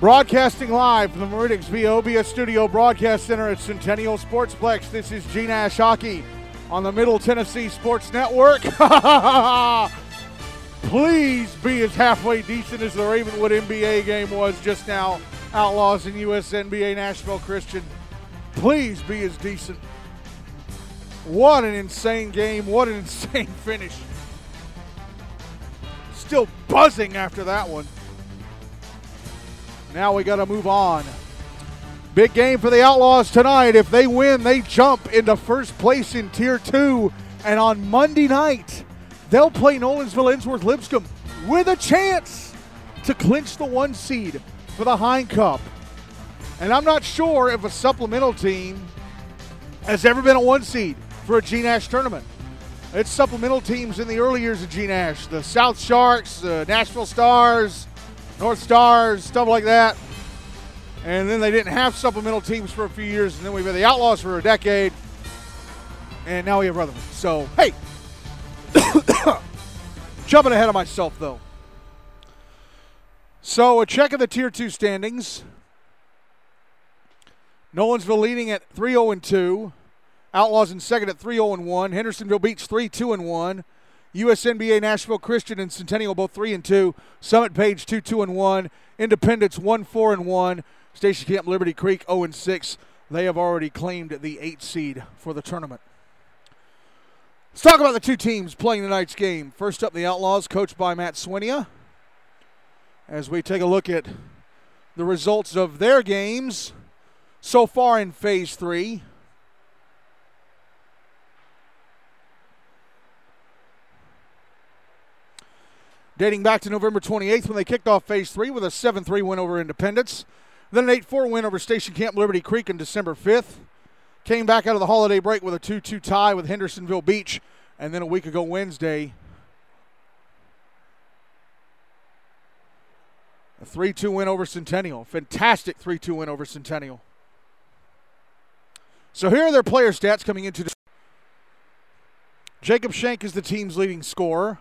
Broadcasting live from the Meridics Veolia Studio Broadcast Center at Centennial Sportsplex. This is Gene Nash Hockey on the Middle Tennessee Sports Network. Please be as halfway decent as the Ravenwood NBA game was just now. Outlaws and USNBA Nashville Christian. Please be as decent. What an insane game. What an insane finish. Still buzzing after that one. Now we got to move on. Big game for the Outlaws tonight. If they win, they jump into first place in Tier 2. And on Monday night, they'll play Nolensville Ensworth Lipscomb with a chance to clinch the one seed for the Hein Cup. And I'm not sure if a supplemental team has ever been a one seed for a G Nash tournament. It's supplemental teams in the early years of G Nash the South Sharks, the Nashville Stars, North Stars, stuff like that. And then they didn't have supplemental teams for a few years, and then we've had the Outlaws for a decade, and now we have Rutherford. So, hey, jumping ahead of myself though. So, a check of the Tier 2 standings. Nolensville leading at 3 0 2. Outlaws in second at 3 0 1. Hendersonville Beach 3 2 1. USNBA Nashville Christian and Centennial both 3 and 2. Summit Page 2 2 and 1. Independence 1 4 and 1. Station Camp Liberty Creek 0 and 6. They have already claimed the 8 seed for the tournament. Let's talk about the two teams playing tonight's game. First up, the Outlaws, coached by Matt Swinia. As we take a look at the results of their games so far in Phase 3. Dating back to November 28th when they kicked off Phase 3 with a 7 3 win over Independence. Then an 8 4 win over Station Camp Liberty Creek on December 5th. Came back out of the holiday break with a 2 2 tie with Hendersonville Beach. And then a week ago, Wednesday, a 3 2 win over Centennial. Fantastic 3 2 win over Centennial. So here are their player stats coming into. Jacob Shank is the team's leading scorer.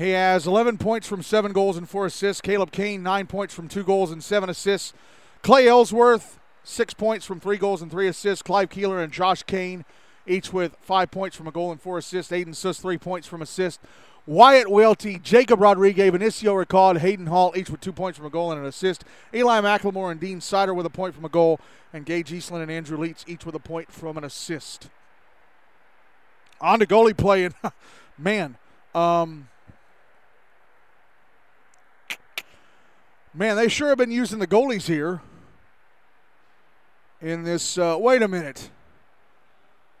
He has 11 points from seven goals and four assists. Caleb Kane, nine points from two goals and seven assists. Clay Ellsworth, six points from three goals and three assists. Clive Keeler and Josh Kane, each with five points from a goal and four assists. Aiden Suss, three points from assist. Wyatt Welty, Jacob Rodriguez, Benicio Ricard, Hayden Hall, each with two points from a goal and an assist. Eli McLemore and Dean Sider with a point from a goal. And Gage Eastland and Andrew Leitz, each with a point from an assist. On to goalie play. And, man, um, Man, they sure have been using the goalies here in this. Uh, wait a minute.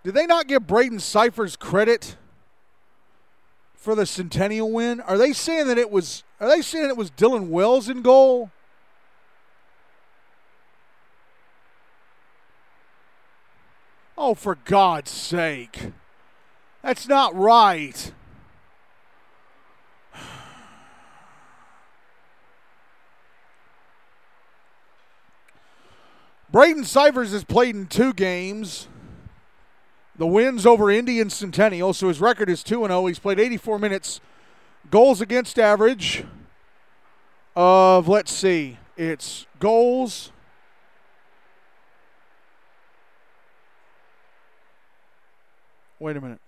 Did they not give Braden Cyphers credit for the Centennial win? Are they saying that it was? Are they saying it was Dylan Wells in goal? Oh, for God's sake. That's not right. Braden Cyphers has played in two games. The wins over Indian Centennial, so his record is 2 0. He's played 84 minutes. Goals against average of, let's see, it's goals. Wait a minute.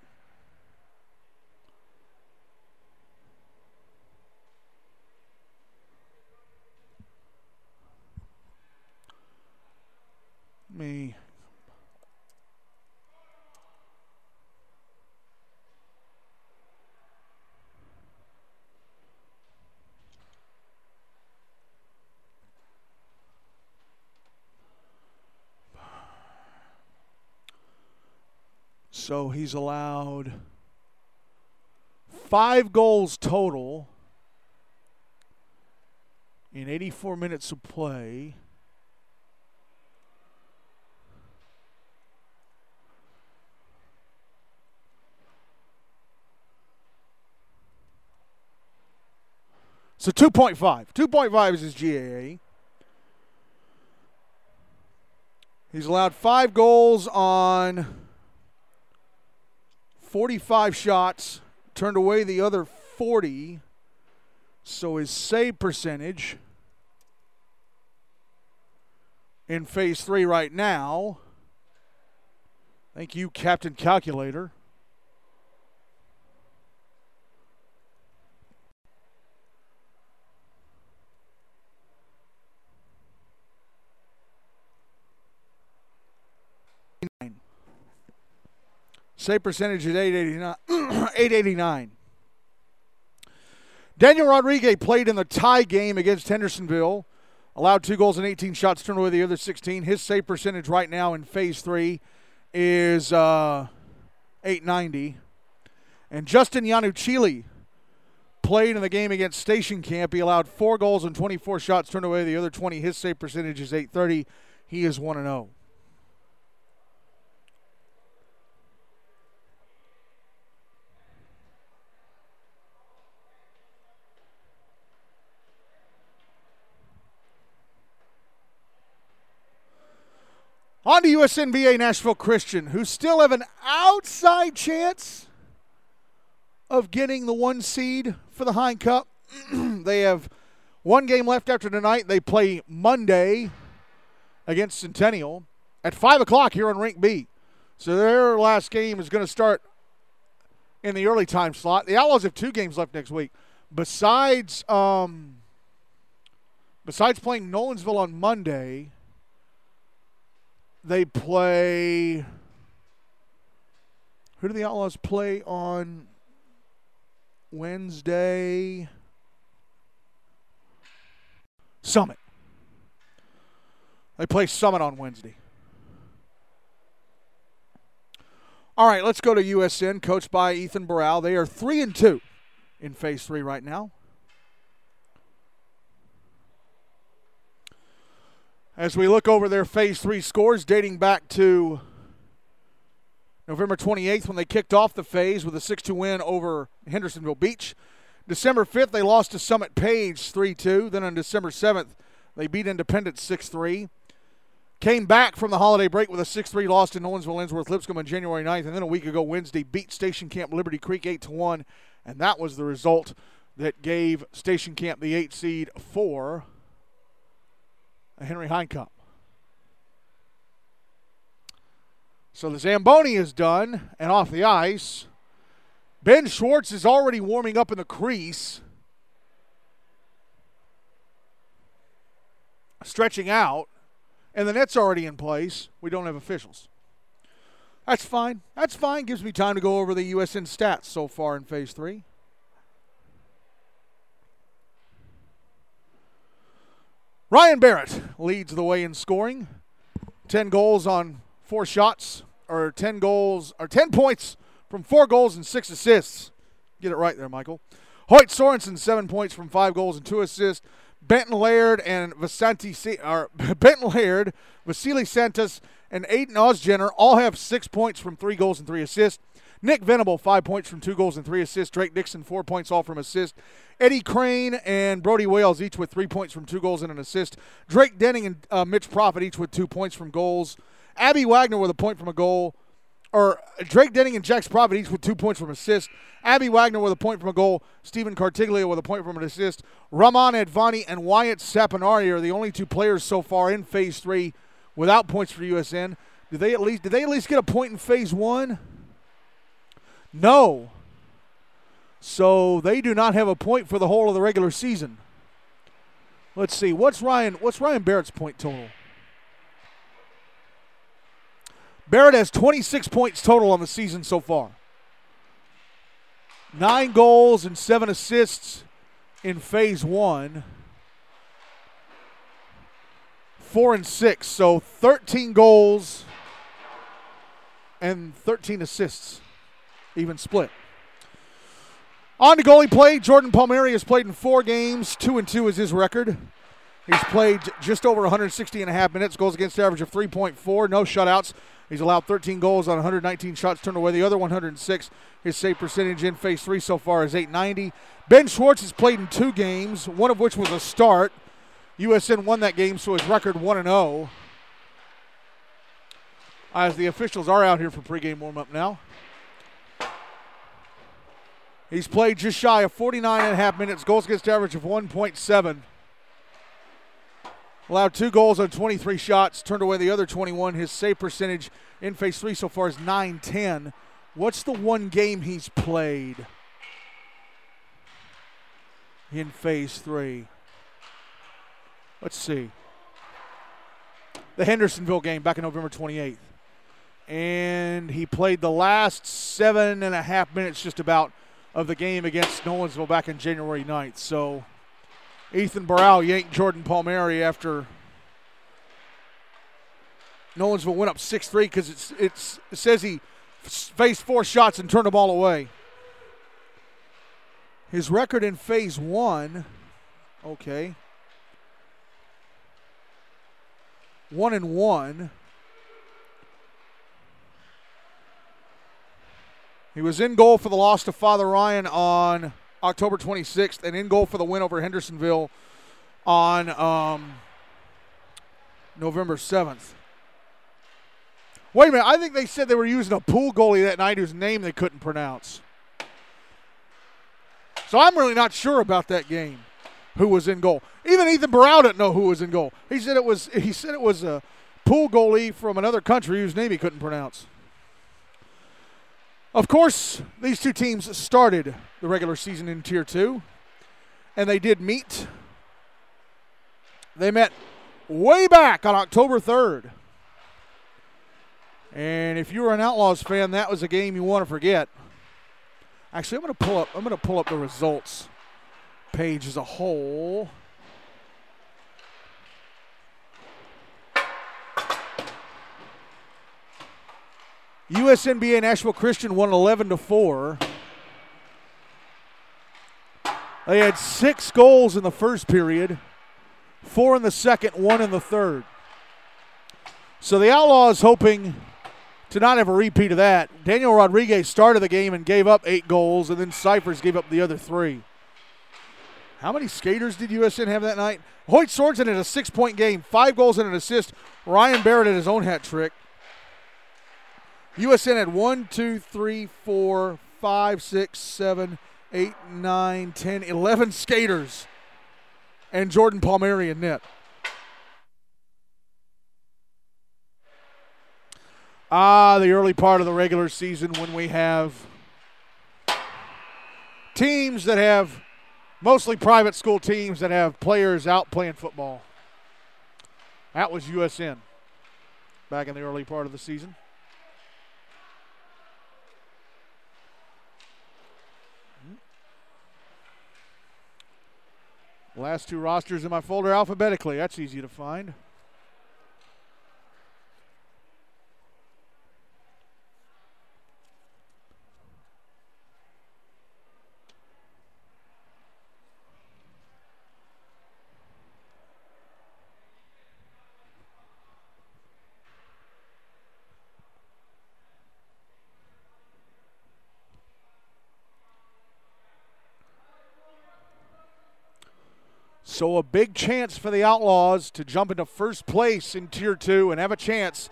Me So he's allowed five goals total in 84 minutes of play. So 2.5. 2.5 is his GAA. He's allowed five goals on 45 shots, turned away the other 40. So his save percentage in phase three right now. Thank you, Captain Calculator. Save percentage is 889. 889. Daniel Rodriguez played in the tie game against Hendersonville. Allowed two goals and 18 shots, turned away the other 16. His save percentage right now in phase three is uh, 890. And Justin Yanuchili played in the game against Station Camp. He allowed four goals and 24 shots, turned away the other 20. His save percentage is 830. He is 1 0. On to USNBA Nashville Christian, who still have an outside chance of getting the one seed for the Hein Cup. they have one game left after tonight. They play Monday against Centennial at 5 o'clock here on Rink B. So their last game is going to start in the early time slot. The Outlaws have two games left next week. Besides, um, besides playing Nolensville on Monday – they play. Who do the Outlaws play on Wednesday? Summit. They play Summit on Wednesday. All right, let's go to USN, coached by Ethan Burrell. They are three and two in Phase Three right now. As we look over their phase three scores dating back to November 28th when they kicked off the phase with a 6 2 win over Hendersonville Beach. December 5th, they lost to Summit Page 3 2. Then on December 7th, they beat Independence 6 3. Came back from the holiday break with a 6 3 loss to Nolensville Ensworth Lipscomb on January 9th. And then a week ago, Wednesday, beat Station Camp Liberty Creek 8 1. And that was the result that gave Station Camp the 8 seed for Henry Hein Cup. So the Zamboni is done and off the ice. Ben Schwartz is already warming up in the crease, stretching out, and the net's already in place. We don't have officials. That's fine. That's fine. Gives me time to go over the USN stats so far in phase three. Ryan Barrett leads the way in scoring. 10 goals on four shots, or 10 goals, or 10 points from four goals and six assists. Get it right there, Michael. Hoyt Sorensen, seven points from five goals and two assists. Benton Laird and Vicente, or Benton Laird, Vasily Santos, and Aiden Osgener all have six points from three goals and three assists. Nick Venable, five points from two goals and three assists. Drake Dixon, four points all from assists. Eddie Crane and Brody Wales, each with three points from two goals and an assist. Drake Denning and uh, Mitch Profit, each with two points from goals. Abby Wagner with a point from a goal. Or Drake Denning and Jax Profit, each with two points from assist. Abby Wagner with a point from a goal. Stephen Cartiglia with a point from an assist. Raman Advani and Wyatt Saponari are the only two players so far in Phase Three without points for USN. Did they at least? Did they at least get a point in Phase One? No. So they do not have a point for the whole of the regular season. Let's see. What's Ryan what's Ryan Barrett's point total? Barrett has 26 points total on the season so far. 9 goals and 7 assists in phase 1. 4 and 6, so 13 goals and 13 assists even split. On to goalie play, Jordan Palmieri has played in four games. Two and two is his record. He's played just over 160 and a half minutes, goals against average of 3.4, no shutouts. He's allowed 13 goals on 119 shots turned away. The other 106, his save percentage in phase three so far is 890. Ben Schwartz has played in two games, one of which was a start. USN won that game, so his record 1 0. As the officials are out here for pregame warm up now. He's played just shy of 49 and a half minutes, goals against average of 1.7. allowed two goals on 23 shots, turned away the other 21. His save percentage in phase three so far is 910. What's the one game he's played in phase three? Let's see. The Hendersonville game back in November 28th. And he played the last seven and a half minutes just about of the game against Nolensville back in January 9th. So Ethan Burrell yanked Jordan Palmieri after Nolensville went up 6 3 because it's, it's, it says he faced four shots and turned the ball away. His record in phase one, okay. One and one. He was in goal for the loss to Father Ryan on October 26th and in goal for the win over Hendersonville on um, November 7th. Wait a minute. I think they said they were using a pool goalie that night whose name they couldn't pronounce. So I'm really not sure about that game. Who was in goal? Even Ethan Burrell didn't know who was in goal. He said it was. He said it was a pool goalie from another country whose name he couldn't pronounce. Of course, these two teams started the regular season in Tier 2, and they did meet. They met way back on October 3rd. And if you were an Outlaws fan, that was a game you want to forget. Actually, I'm going to pull up I'm going to pull up the results page as a whole. USNBA Nashville Christian won 11 to 4. They had six goals in the first period, four in the second, one in the third. So the Outlaws hoping to not have a repeat of that. Daniel Rodriguez started the game and gave up eight goals, and then Cyphers gave up the other three. How many skaters did USN have that night? Hoyt Sorensen had a six point game, five goals and an assist. Ryan Barrett had his own hat trick. USN had one, two, three, four, five, six, seven, eight, nine, ten, eleven skaters, and Jordan Palmieri in net. Ah, the early part of the regular season when we have teams that have mostly private school teams that have players out playing football. That was USN back in the early part of the season. Last two rosters in my folder alphabetically. That's easy to find. So a big chance for the Outlaws to jump into first place in Tier 2 and have a chance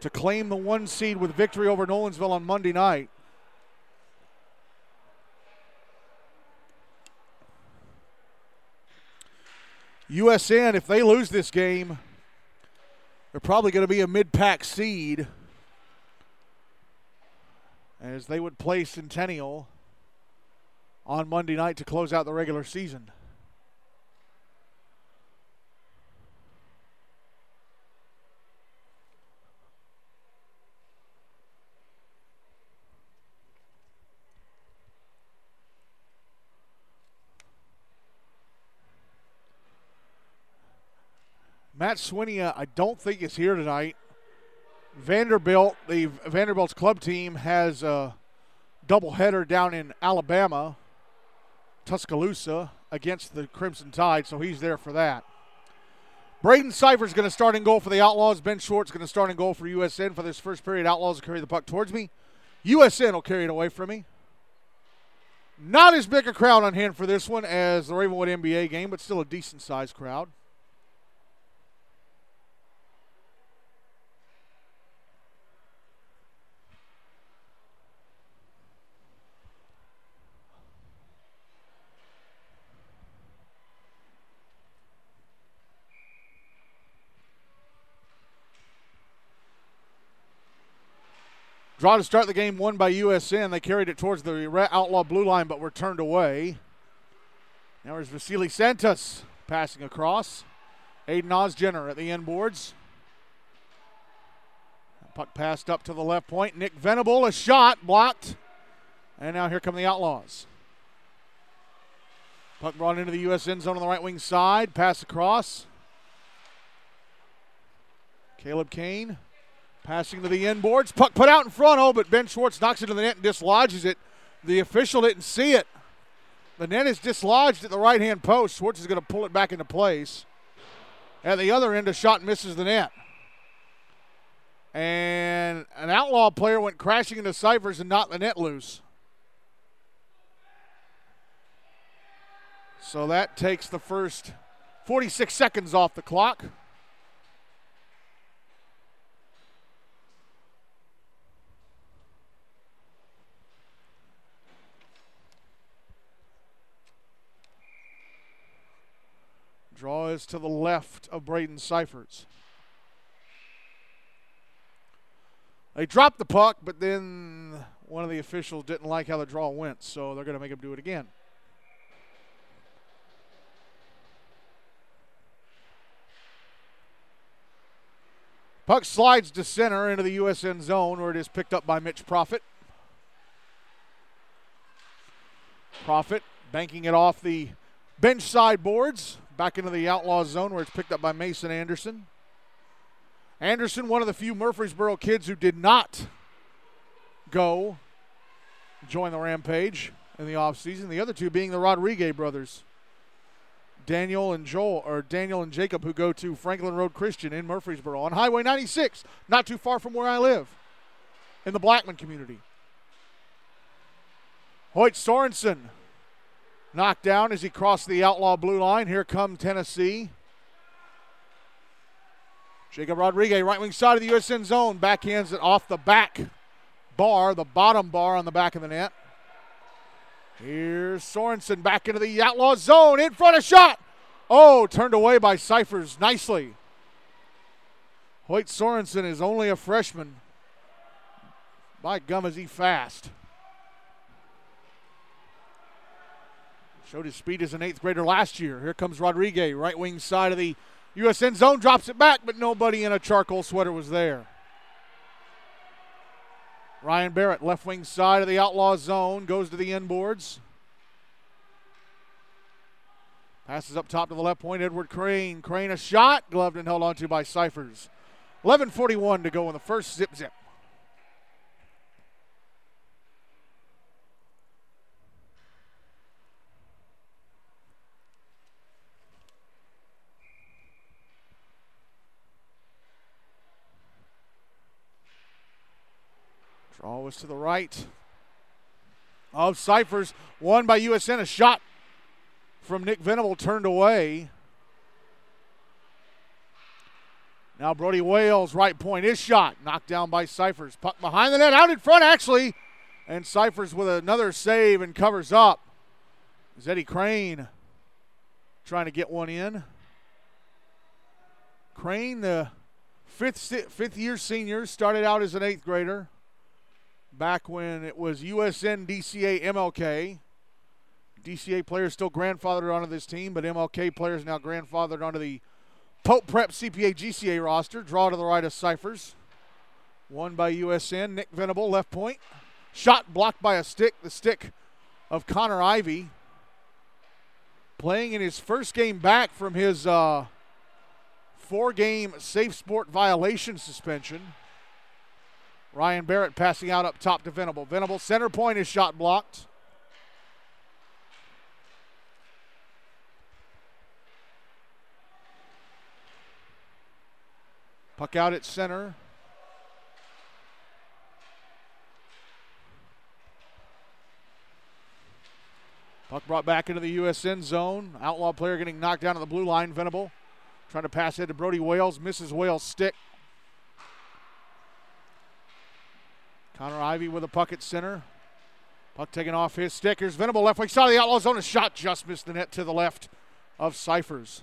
to claim the one seed with victory over Nolensville on Monday night. USN, if they lose this game, they're probably going to be a mid pack seed as they would play Centennial on Monday night to close out the regular season. Matt Swinia, I don't think is here tonight. Vanderbilt, the Vanderbilt's club team has a doubleheader down in Alabama, Tuscaloosa, against the Crimson Tide, so he's there for that. Braden Cypher's going to start in goal for the Outlaws. Ben Schwartz going to start in goal for USN for this first period. Outlaws will carry the puck towards me. USN will carry it away from me. Not as big a crowd on hand for this one as the Ravenwood NBA game, but still a decent sized crowd. Draw to start the game won by USN. They carried it towards the outlaw blue line, but were turned away. Now there's Vasily Santos passing across. Aiden Osjenner at the end boards. Puck passed up to the left point. Nick Venable, a shot blocked. And now here come the Outlaws. Puck brought into the U.S. end zone on the right wing side. Pass across. Caleb Kane passing to the end boards. Puck put out in front. Oh, but Ben Schwartz knocks it to the net and dislodges it. The official didn't see it. The net is dislodged at the right hand post. Schwartz is going to pull it back into place. At the other end, a shot misses the net. And an outlaw player went crashing into Cyphers and knocked the net loose. So that takes the first 46 seconds off the clock. Draw is to the left of Braden Cyphers. They dropped the puck, but then one of the officials didn't like how the draw went, so they're going to make him do it again. Puck slides to center into the USN zone where it is picked up by Mitch Profit. Profit banking it off the bench side boards back into the outlaw zone where it's picked up by Mason Anderson. Anderson, one of the few Murfreesboro kids who did not go join the Rampage in the offseason. The other two being the Rodriguez brothers, Daniel and Joel, or Daniel and Jacob, who go to Franklin Road Christian in Murfreesboro on Highway 96, not too far from where I live, in the Blackman community. Hoyt Sorensen knocked down as he crossed the outlaw blue line. Here come Tennessee. Jacob Rodriguez, right wing side of the USN zone, backhands it off the back bar, the bottom bar on the back of the net. Here's Sorensen back into the outlaw zone, in front of shot. Oh, turned away by Cyphers nicely. Hoyt Sorensen is only a freshman. By gum, is he fast. Showed his speed as an eighth grader last year. Here comes Rodriguez, right wing side of the USN zone, drops it back, but nobody in a charcoal sweater was there. Ryan Barrett, left wing side of the outlaw zone, goes to the end boards. Passes up top to the left point, Edward Crane. Crane a shot, gloved and held onto by Cyphers. 11.41 to go in the first zip zip. Oh, Draw was to the right of Cyphers. Won by USN. A shot from Nick Venable turned away. Now Brody Wales, right point, is shot. Knocked down by Cyphers. Puck behind the net, out in front actually. And Cyphers with another save and covers up. Is Eddie Crane trying to get one in. Crane, the fifth, fifth year senior, started out as an eighth grader back when it was USN, DCA, MLK. DCA players still grandfathered onto this team, but MLK players now grandfathered onto the Pope Prep CPA GCA roster. Draw to the right of Cyphers. Won by USN. Nick Venable, left point. Shot blocked by a stick, the stick of Connor Ivy. Playing in his first game back from his uh, four game safe sport violation suspension. Ryan Barrett passing out up top to Venable. Venable center point is shot blocked. Puck out at center. Puck brought back into the USN zone. Outlaw player getting knocked down at the blue line. Venable trying to pass it to Brody Wales. Misses Wales' stick. Connor Ivy with a puck at center. Puck taken off his stick. Here's Venable left wing side of the outlaw zone. A shot just missed the net to the left of Cyphers.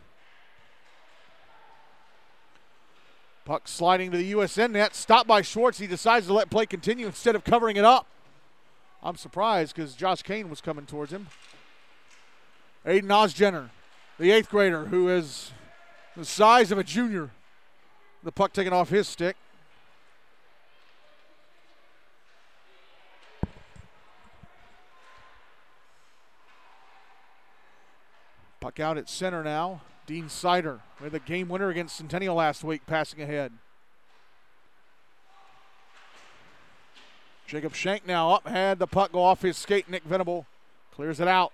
Puck sliding to the USN net. Stopped by Schwartz. He decides to let play continue instead of covering it up. I'm surprised because Josh Kane was coming towards him. Aiden Osjenner, the eighth grader, who is the size of a junior. The puck taken off his stick. Puck out at center now. Dean Sider with a game winner against Centennial last week, passing ahead. Jacob Shank now up, had the puck go off his skate. Nick Venable clears it out.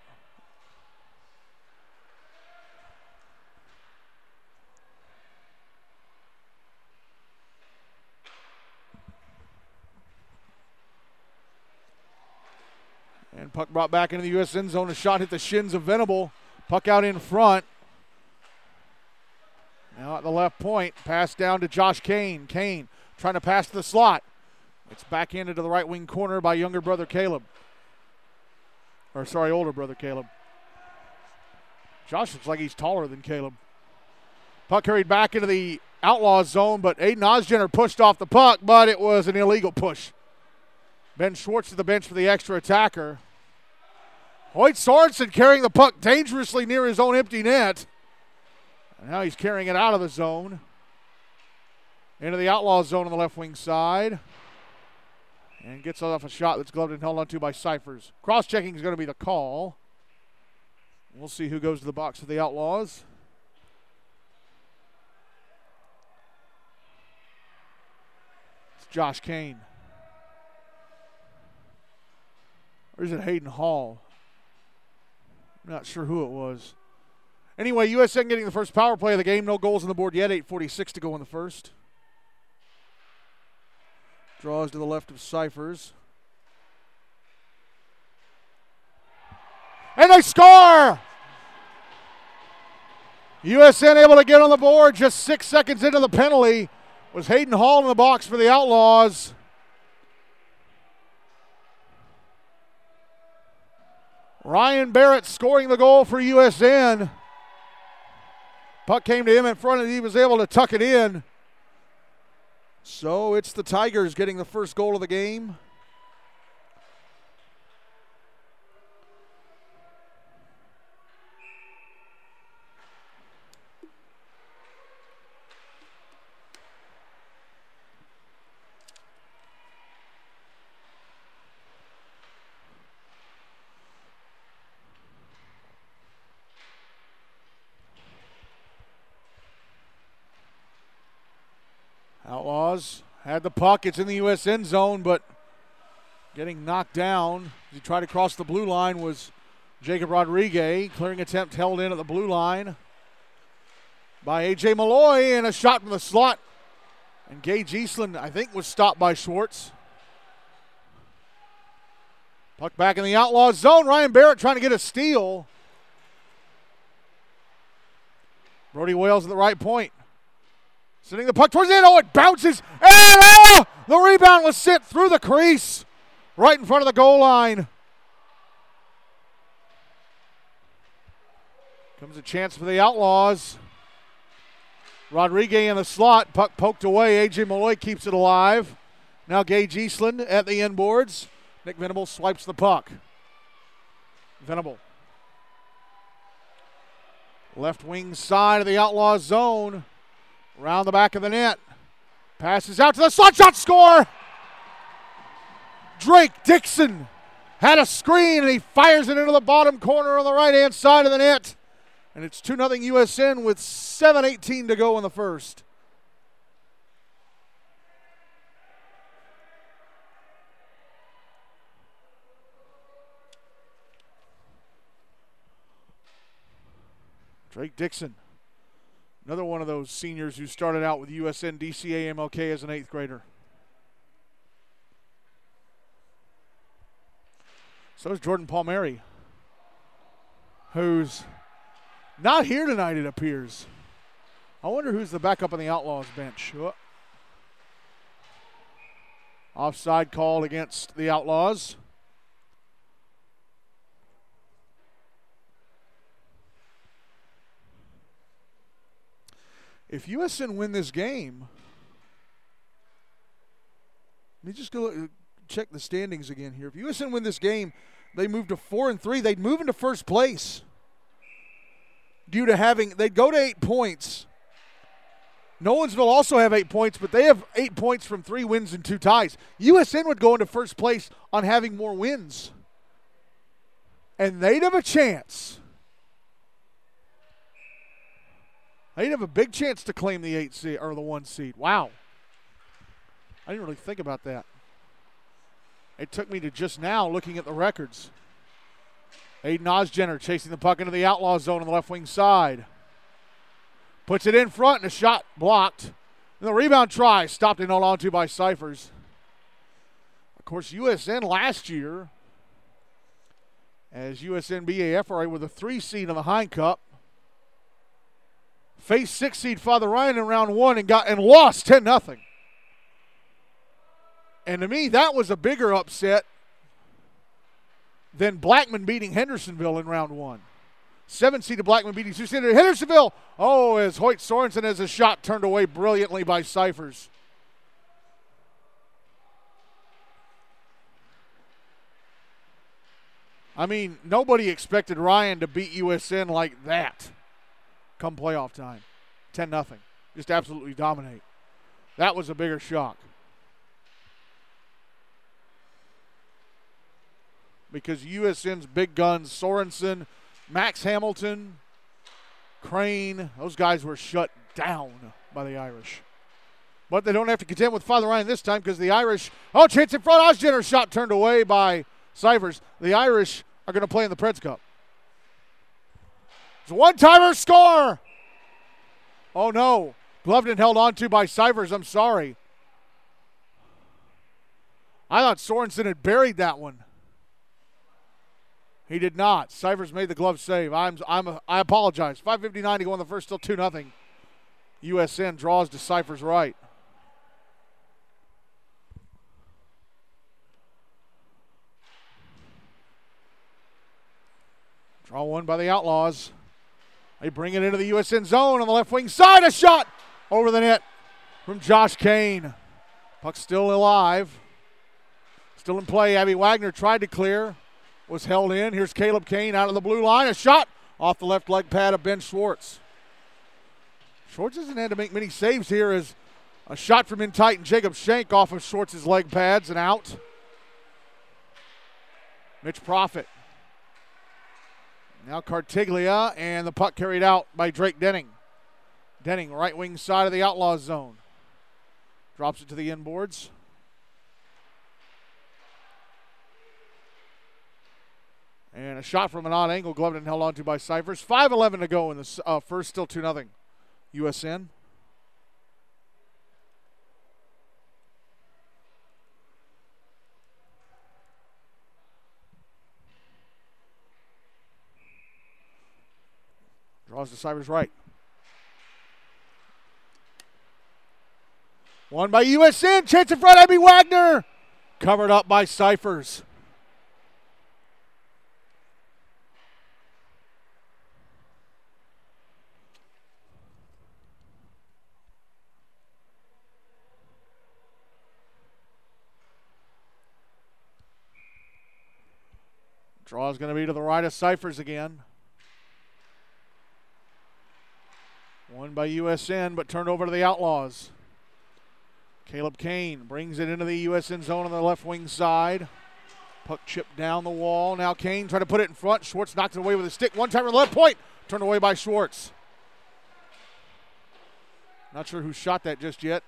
And puck brought back into the U.S. end zone. A shot hit the shins of Venable. Puck out in front. Now at the left point, pass down to Josh Kane. Kane trying to pass the slot. It's backhanded to the right wing corner by younger brother Caleb. Or sorry, older brother Caleb. Josh looks like he's taller than Caleb. Puck carried back into the Outlaws zone, but Aiden Osjenner pushed off the puck, but it was an illegal push. Ben Schwartz to the bench for the extra attacker. Hoyt Sorensen carrying the puck dangerously near his own empty net. And now he's carrying it out of the zone. Into the outlaw zone on the left wing side. And gets off a shot that's gloved and held onto by Cyphers. Cross checking is going to be the call. We'll see who goes to the box for the Outlaws. It's Josh Kane. Or is it Hayden Hall? I'm not sure who it was. Anyway, USN getting the first power play of the game. No goals on the board yet. 8.46 to go in the first. Draws to the left of Cyphers. And they score! USN able to get on the board just six seconds into the penalty. Was Hayden Hall in the box for the Outlaws. Ryan Barrett scoring the goal for USN. Puck came to him in front and he was able to tuck it in. So it's the Tigers getting the first goal of the game. Outlaws had the puck. It's in the U.S. end zone, but getting knocked down as he tried to cross the blue line was Jacob Rodriguez. Clearing attempt held in at the blue line by A.J. Malloy, and a shot from the slot. And Gage Eastland, I think, was stopped by Schwartz. Puck back in the outlaw zone. Ryan Barrett trying to get a steal. Brody Wales at the right point. Sending the puck towards the end. Oh, it bounces. And oh, the rebound was sent through the crease right in front of the goal line. Comes a chance for the Outlaws. Rodriguez in the slot. Puck poked away. A.J. Malloy keeps it alive. Now Gage Eastland at the end boards. Nick Venable swipes the puck. Venable. Left wing side of the Outlaws zone. Around the back of the net. Passes out to the slot shot score. Drake Dixon had a screen and he fires it into the bottom corner on the right hand side of the net. And it's 2 0 USN with 7.18 to go in the first. Drake Dixon Another one of those seniors who started out with USN DCA MLK as an eighth grader. So is Jordan Palmieri, who's not here tonight, it appears. I wonder who's the backup on the Outlaws bench. Oh. Offside called against the Outlaws. If USN win this game, Let me just go uh, check the standings again here. If USN win this game, they move to four and three. They'd move into first place due to having they'd go to eight points. Nolensville also have eight points, but they have eight points from three wins and two ties. USN would go into first place on having more wins. And they'd have a chance. They'd have a big chance to claim the eight seed or the one seed. Wow. I didn't really think about that. It took me to just now looking at the records. Aiden Ozgener chasing the puck into the outlaw zone on the left wing side. Puts it in front and a shot blocked. And the rebound try stopped and held on to by Cyphers. Of course, USN last year, as USN BAFRA with a three seed in the Hein Cup, faced six seed Father Ryan in round one and got and lost 10 nothing. And to me, that was a bigger upset than Blackman beating Hendersonville in round one. Seven seeded Blackman beating Sioux seed Hendersonville. Oh, as Hoyt Sorensen has a shot turned away brilliantly by Cyphers. I mean, nobody expected Ryan to beat USN like that come playoff time. 10 nothing. Just absolutely dominate. That was a bigger shock. because USN's big guns, Sorensen, Max Hamilton, Crane, those guys were shut down by the Irish. But they don't have to contend with Father Ryan this time because the Irish, oh, chance in front. Ozgener shot turned away by Cyphers. The Irish are going to play in the Preds Cup. One timer score. Oh, no. Gloveden held on to by Cyphers. I'm sorry. I thought Sorensen had buried that one. He did not. Cyphers made the glove save. I'm I'm a, I apologize. 5:59 to go in the first, still two nothing. USN draws to Cyphers right. Draw one by the Outlaws. They bring it into the USN zone on the left wing side. A shot over the net from Josh Kane. Puck still alive. Still in play. Abby Wagner tried to clear was held in. Here's Caleb Kane out of the blue line. A shot off the left leg pad of Ben Schwartz. Schwartz hasn't had to make many saves here as a shot from in tight and Jacob Shank off of Schwartz's leg pads and out. Mitch Profit. Now Cartiglia and the puck carried out by Drake Denning. Denning, right wing side of the Outlaws zone. Drops it to the inboards. And a shot from an odd angle, gloved and held onto by Cyphers. 5.11 to go in the uh, first, still 2 0. USN. Draws to Cyphers right. One by USN. Chance in front. Abby Wagner. Covered up by Cyphers. Draw is going to be to the right of Cyphers again. One by USN, but turned over to the Outlaws. Caleb Kane brings it into the USN zone on the left wing side. Puck chipped down the wall. Now Kane trying to put it in front. Schwartz knocked it away with a stick. One time on the left point. Turned away by Schwartz. Not sure who shot that just yet.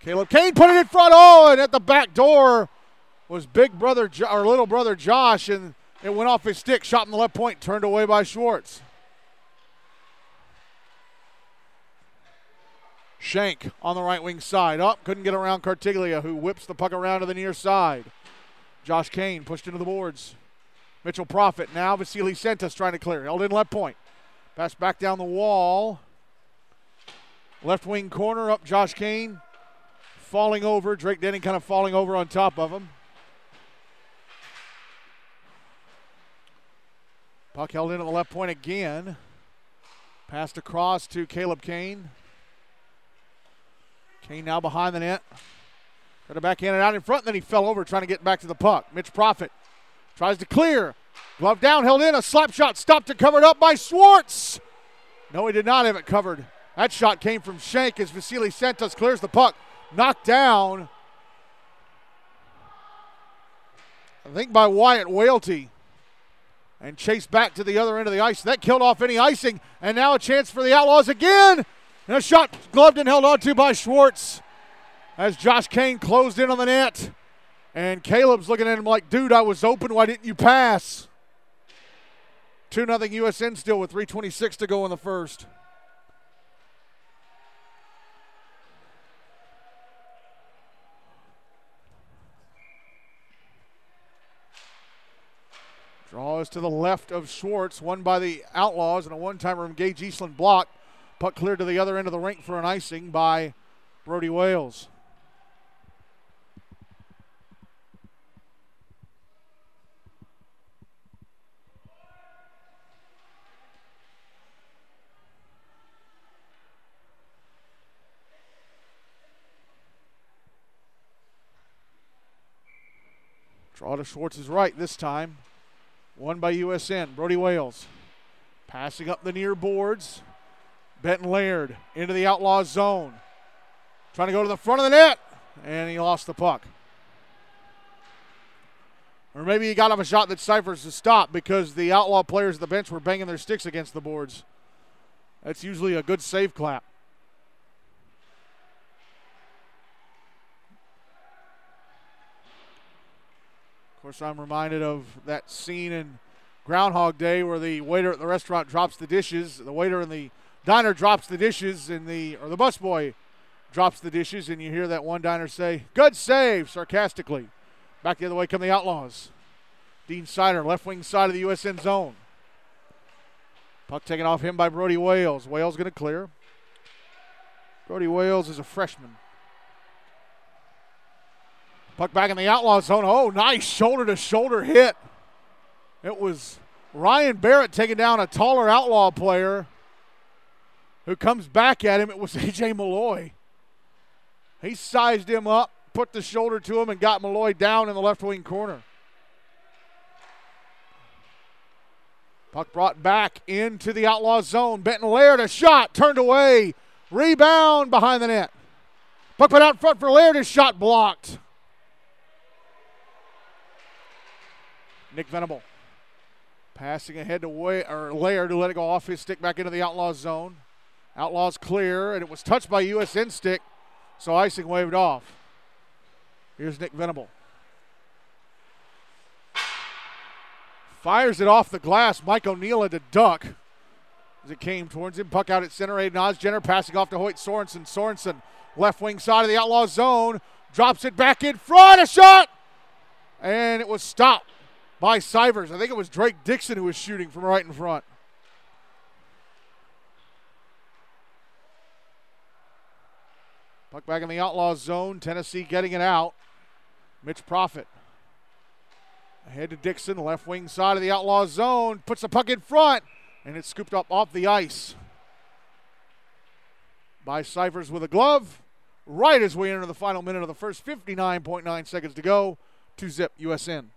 Caleb Kane put it in front. Oh, and at the back door was big brother or little brother Josh, and it went off his stick, shot in the left point, turned away by Schwartz. Shank on the right wing side. Up, oh, couldn't get around Cartiglia, who whips the puck around to the near side. Josh Kane pushed into the boards. Mitchell Profit now. Vasily Santos trying to clear. Held in left point. Pass back down the wall. Left wing corner up. Josh Kane falling over. Drake Denning kind of falling over on top of him. Puck held in at the left point again. Passed across to Caleb Kane. Kane now behind the net. Got to backhand it out in front, and then he fell over trying to get back to the puck. Mitch Profit tries to clear. Glove down, held in, a slap shot stopped and covered up by Schwartz. No, he did not have it covered. That shot came from Shank as Vasily Santos clears the puck. Knocked down, I think by Wyatt Whaley. And chased back to the other end of the ice. That killed off any icing. And now a chance for the Outlaws again. And a shot gloved and held onto by Schwartz as Josh Kane closed in on the net. And Caleb's looking at him like, dude, I was open. Why didn't you pass? 2 0 USN still with 3.26 to go in the first. Draw is to the left of Schwartz, won by the Outlaws, and a one timer from Gage Eastland block. Puck cleared to the other end of the rink for an icing by Brody Wales. Draw to Schwartz's right this time. Won by USN. Brody Wales passing up the near boards. Benton Laird into the outlaw zone. Trying to go to the front of the net, and he lost the puck. Or maybe he got off a shot that Cyphers to stop because the outlaw players at the bench were banging their sticks against the boards. That's usually a good save clap. Of course, I'm reminded of that scene in Groundhog Day where the waiter at the restaurant drops the dishes. The waiter in the diner drops the dishes, and the or the busboy drops the dishes, and you hear that one diner say, "Good save," sarcastically. Back the other way come the Outlaws. Dean Sider, left wing side of the USN zone. Puck taken off him by Brody Wales. Wales going to clear. Brody Wales is a freshman. Puck back in the outlaw zone. Oh, nice shoulder to shoulder hit. It was Ryan Barrett taking down a taller outlaw player who comes back at him. It was A.J. Malloy. He sized him up, put the shoulder to him, and got Malloy down in the left wing corner. Puck brought back into the outlaw zone. Benton Laird, a shot, turned away. Rebound behind the net. Puck put out front for Laird, his shot blocked. Nick Venable passing ahead to Way or Laird to let it go off his stick back into the Outlaws zone. Outlaws clear, and it was touched by USN stick, so icing waved off. Here's Nick Venable. Fires it off the glass. Mike O'Neill had to duck as it came towards him. Puck out at center. Aiden Osjenner passing off to Hoyt Sorensen. Sorensen, left wing side of the Outlaw zone, drops it back in front. A shot! And it was stopped by Sivers. I think it was Drake Dixon who was shooting from right in front. Puck back in the outlaw zone. Tennessee getting it out. Mitch Profit. Ahead to Dixon, left wing side of the outlaw zone. Puts the puck in front, and it's scooped up off the ice by Cyphers with a glove. Right as we enter the final minute of the first 59.9 seconds to go. to zip USN.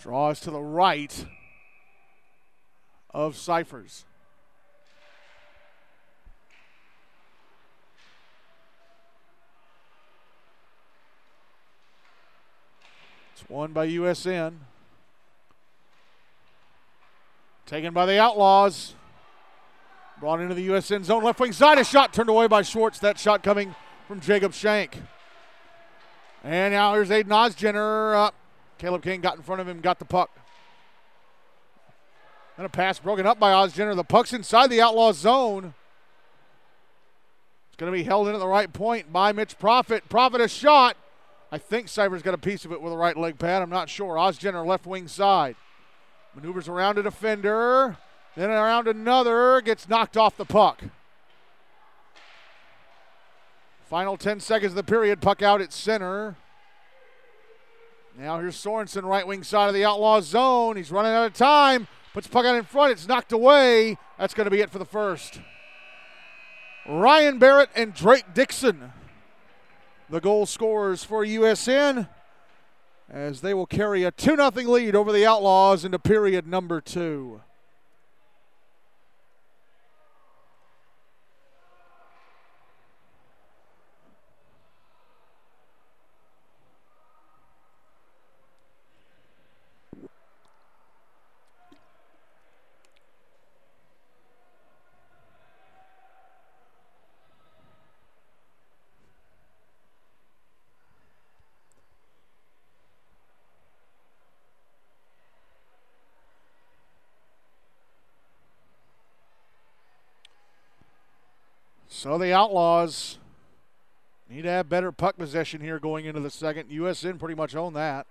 Draws to the right of Cyphers. It's won by USN. Taken by the Outlaws. Brought into the USN zone. Left wing side. A shot turned away by Schwartz. That shot coming from Jacob Shank. And now here's Aiden Osjenner. Uh, Caleb King got in front of him, got the puck. And a pass broken up by Osjenner. The puck's inside the outlaw zone. It's going to be held in at the right point by Mitch Profit. Profit a shot. I think Cyber's got a piece of it with a right leg pad. I'm not sure. Osjenner left wing side. Maneuvers around a defender. Then around another. Gets knocked off the puck. Final 10 seconds of the period. Puck out at center. Now here's Sorensen, right wing side of the outlaw zone. He's running out of time. Puts puck out in front. It's knocked away. That's going to be it for the first. Ryan Barrett and Drake Dixon, the goal scorers for USN, as they will carry a 2 0 lead over the Outlaws into period number two. So the Outlaws need to have better puck possession here going into the second. USN pretty much own that.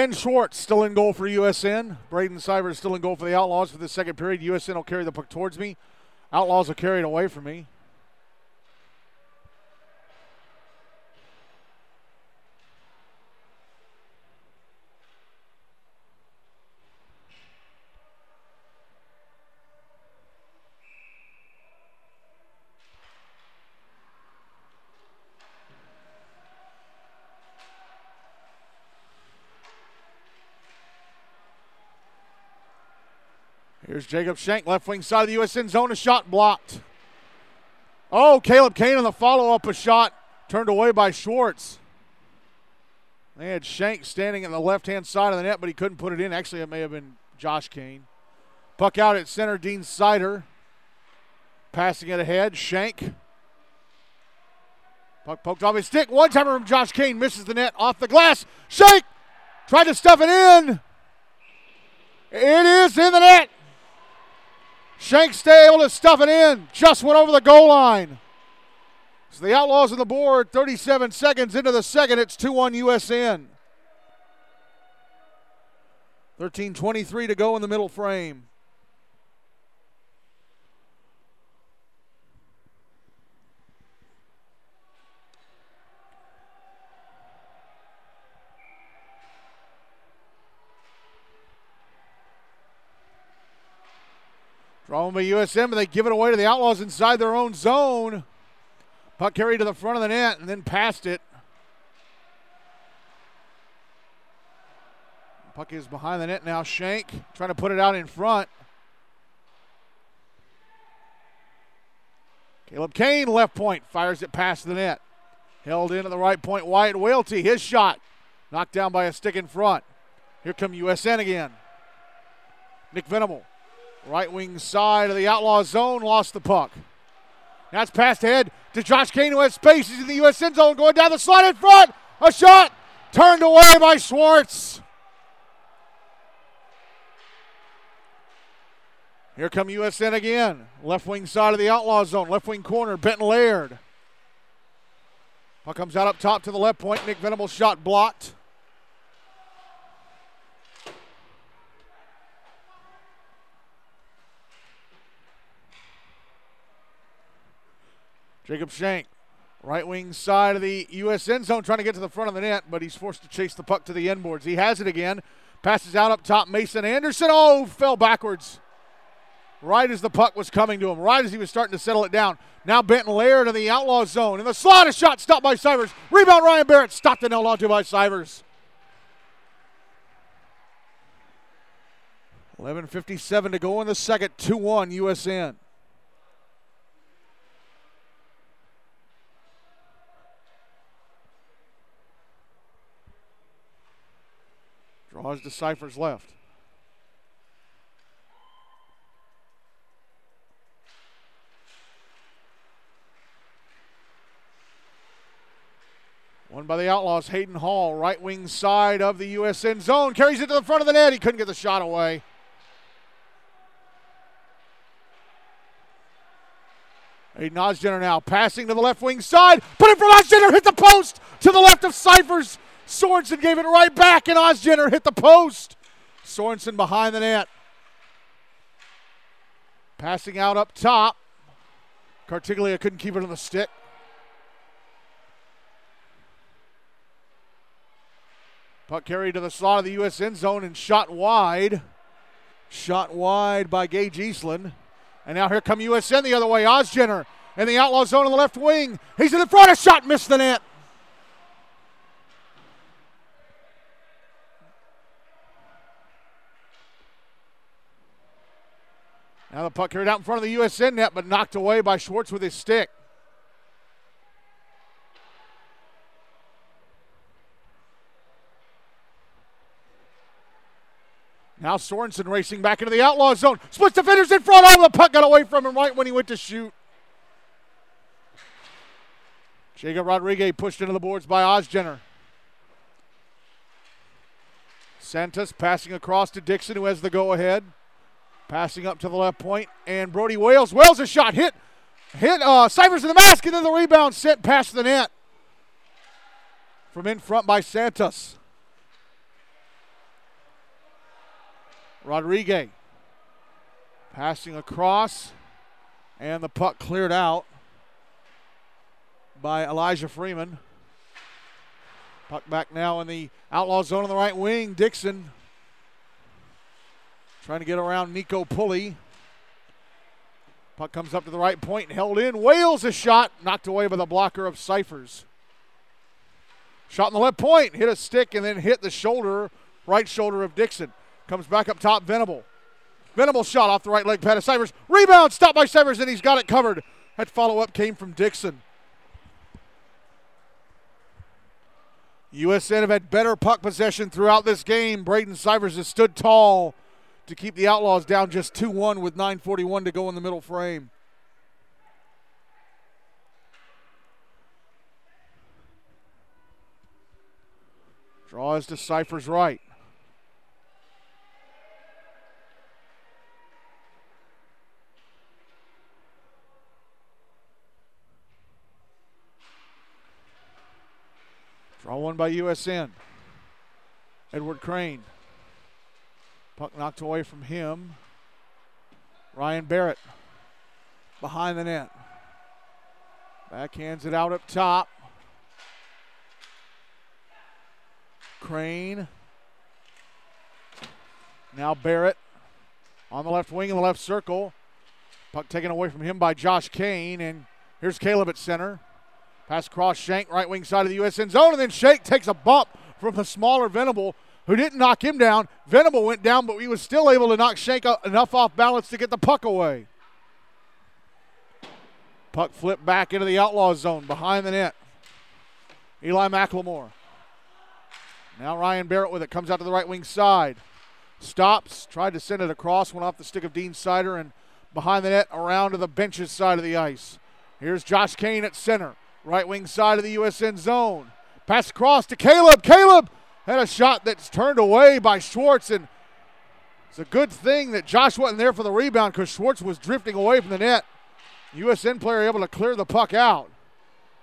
Ben Schwartz still in goal for USN. Braden Sivers still in goal for the Outlaws for the second period. USN will carry the puck towards me. Outlaws will carry it away from me. Here's Jacob Shank, left wing side of the USN zone. A shot blocked. Oh, Caleb Kane on the follow up, a shot turned away by Schwartz. They had Shank standing in the left hand side of the net, but he couldn't put it in. Actually, it may have been Josh Kane. Puck out at center, Dean Sider. Passing it ahead, Shank. Puck poked off his stick. One timer from Josh Kane misses the net off the glass. Shank tried to stuff it in. It is in the net. Shank stay able to stuff it in. Just went over the goal line. So the Outlaws on the board, 37 seconds into the second. It's 2 1 USN. 13.23 to go in the middle frame. By USN, but they give it away to the Outlaws inside their own zone. Puck carried to the front of the net and then past it. Puck is behind the net now. Shank trying to put it out in front. Caleb Kane, left point, fires it past the net. Held in at the right point. Wyatt Whaley, his shot. Knocked down by a stick in front. Here come USN again. Nick Venable Right wing side of the outlaw zone, lost the puck. That's passed ahead to Josh Kane, who has space. He's in the USN zone, going down the slot in front. A shot turned away by Schwartz. Here come USN again. Left wing side of the outlaw zone, left wing corner, Benton Laird. Puck comes out up top to the left point. Nick Venable's shot blocked. Jacob Shank, right wing side of the USN zone, trying to get to the front of the net, but he's forced to chase the puck to the end boards. He has it again. Passes out up top. Mason Anderson. Oh, fell backwards. Right as the puck was coming to him, right as he was starting to settle it down. Now Benton Laird in the outlaw zone. In the slot, shot stopped by Sivers. Rebound Ryan Barrett. Stopped and held onto by Sivers. 11.57 to go in the second. 2 1 USN. Draws to Cyphers left. One by the Outlaws, Hayden Hall, right wing side of the USN zone. Carries it to the front of the net. He couldn't get the shot away. Hayden Osgener now passing to the left wing side. Put it from Osgener, hit the post to the left of Cyphers. Sorensen gave it right back, and Osgener hit the post. Sorensen behind the net. Passing out up top. Cartiglia couldn't keep it on the stick. Puck carried to the slot of the USN zone and shot wide. Shot wide by Gage Eastland. And now here come USN the other way. Osgener in the outlaw zone on the left wing. He's in the front. A shot missed the net. Now the puck carried out in front of the USN net, but knocked away by Schwartz with his stick. Now Sorensen racing back into the outlaw zone. Splits defenders in front. Oh, the puck got away from him right when he went to shoot. Jacob Rodriguez pushed into the boards by Osgener. Santos passing across to Dixon, who has the go ahead. Passing up to the left point, and Brody Wales. Wales a shot hit, hit uh, Cyphers in the mask, and then the rebound sent past the net from in front by Santos. Rodriguez passing across, and the puck cleared out by Elijah Freeman. Puck back now in the outlaw zone on the right wing. Dixon trying to get around Nico Pulley. Puck comes up to the right point and held in. Wales a shot, knocked away by the blocker of Cyphers. Shot in the left point, hit a stick and then hit the shoulder, right shoulder of Dixon. Comes back up top, Venable. Venable shot off the right leg pad of Cyphers. Rebound stopped by Cyphers, and he's got it covered. That follow up came from Dixon. USN have had better puck possession throughout this game. Braden Cyphers has stood tall to keep the Outlaws down just 2 1 with 9.41 to go in the middle frame. Draws to Cyphers right. Draw one by USN. Edward Crane. Puck knocked away from him. Ryan Barrett behind the net. Backhands it out up top. Crane. Now Barrett on the left wing in the left circle. Puck taken away from him by Josh Kane. And here's Caleb at center. Pass across Shank, right wing side of the USN zone, and then Shank takes a bump from the smaller Venable, who didn't knock him down. Venable went down, but he was still able to knock Shank enough off balance to get the puck away. Puck flipped back into the outlaw zone behind the net. Eli McLemore. Now Ryan Barrett with it. Comes out to the right wing side. Stops. Tried to send it across. Went off the stick of Dean Sider and behind the net around to the benches side of the ice. Here's Josh Kane at center. Right wing side of the USN zone. Pass across to Caleb. Caleb had a shot that's turned away by Schwartz, and it's a good thing that Josh wasn't there for the rebound because Schwartz was drifting away from the net. USN player able to clear the puck out.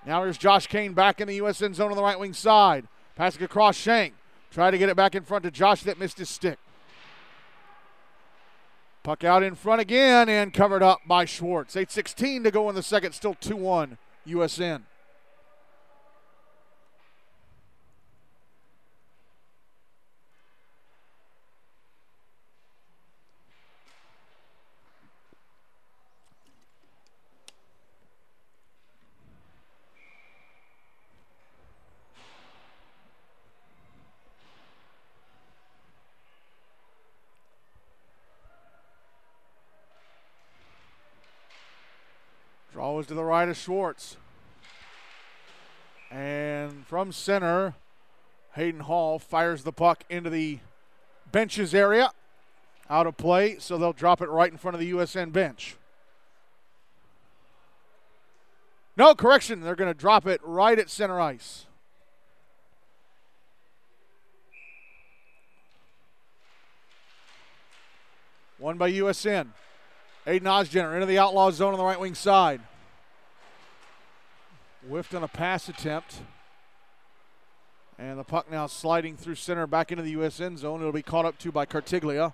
Now here's Josh Kane back in the USN zone on the right wing side. Passing across Shank. Try to get it back in front to Josh that missed his stick. Puck out in front again and covered up by Schwartz. 8.16 to go in the second, still 2 1 USN. To the right of Schwartz. And from center, Hayden Hall fires the puck into the benches area. Out of play, so they'll drop it right in front of the USN bench. No, correction. They're going to drop it right at center ice. One by USN. Aiden Ozgener into the outlaw zone on the right wing side. Whiffed on a pass attempt. And the puck now sliding through center back into the USN zone. It'll be caught up to by Cartiglia.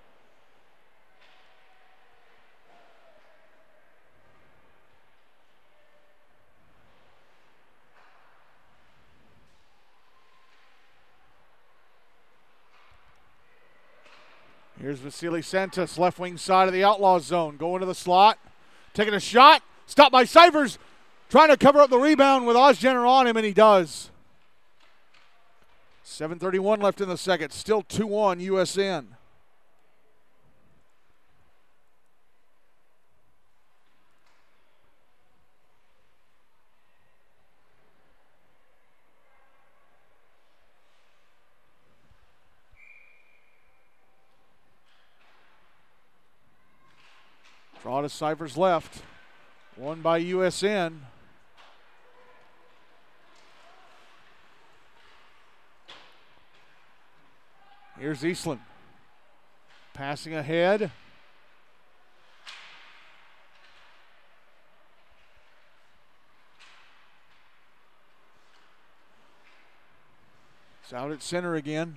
Here's Vasily Santos, left wing side of the outlaw zone, going to the slot, taking a shot, stopped by Cyphers, trying to cover up the rebound with Ozgener on him, and he does. 7.31 left in the second, still 2 1 USN. Draw to Cypher's left. One by USN. Here's Eastland. Passing ahead. It's out at center again.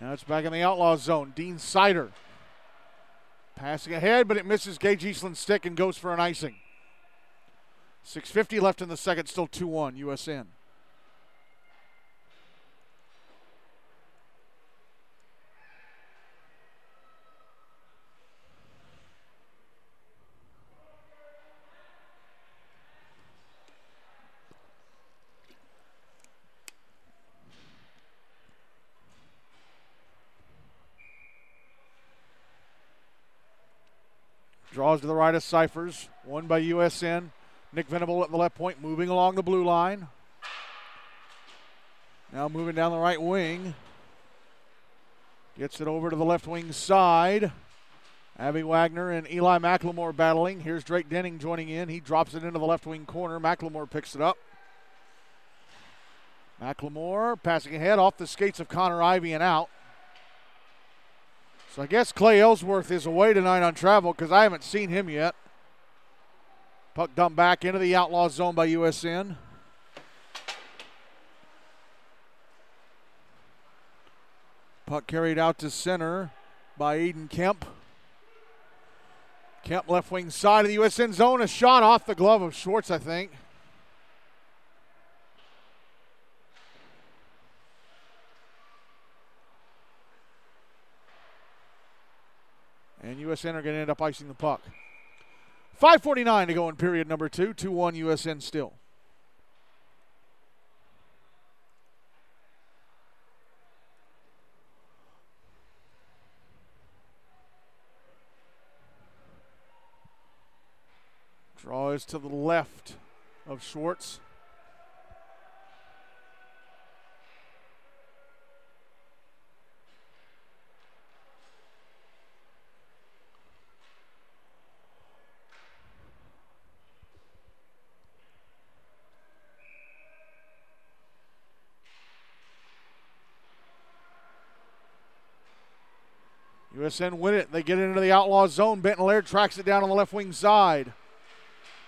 Now it's back in the outlaw zone. Dean Sider passing ahead, but it misses Gage Eastland's stick and goes for an icing. 6.50 left in the second, still 2 1 USN. To the right of Cyphers. One by USN. Nick Venable at the left point, moving along the blue line. Now moving down the right wing. Gets it over to the left wing side. Abby Wagner and Eli McLemore battling. Here's Drake Denning joining in. He drops it into the left wing corner. McLemore picks it up. McLemore passing ahead off the skates of Connor Ivy and out. So I guess Clay Ellsworth is away tonight on travel because I haven't seen him yet. Puck dumped back into the outlaw zone by USN. Puck carried out to center by Eden Kemp. Kemp left wing side of the USN zone. A shot off the glove of Schwartz, I think. And USN are going to end up icing the puck. 5.49 to go in period number two. 2 1 USN still. Draw is to the left of Schwartz. USN win it. They get into the outlaw zone. Benton Laird tracks it down on the left wing side.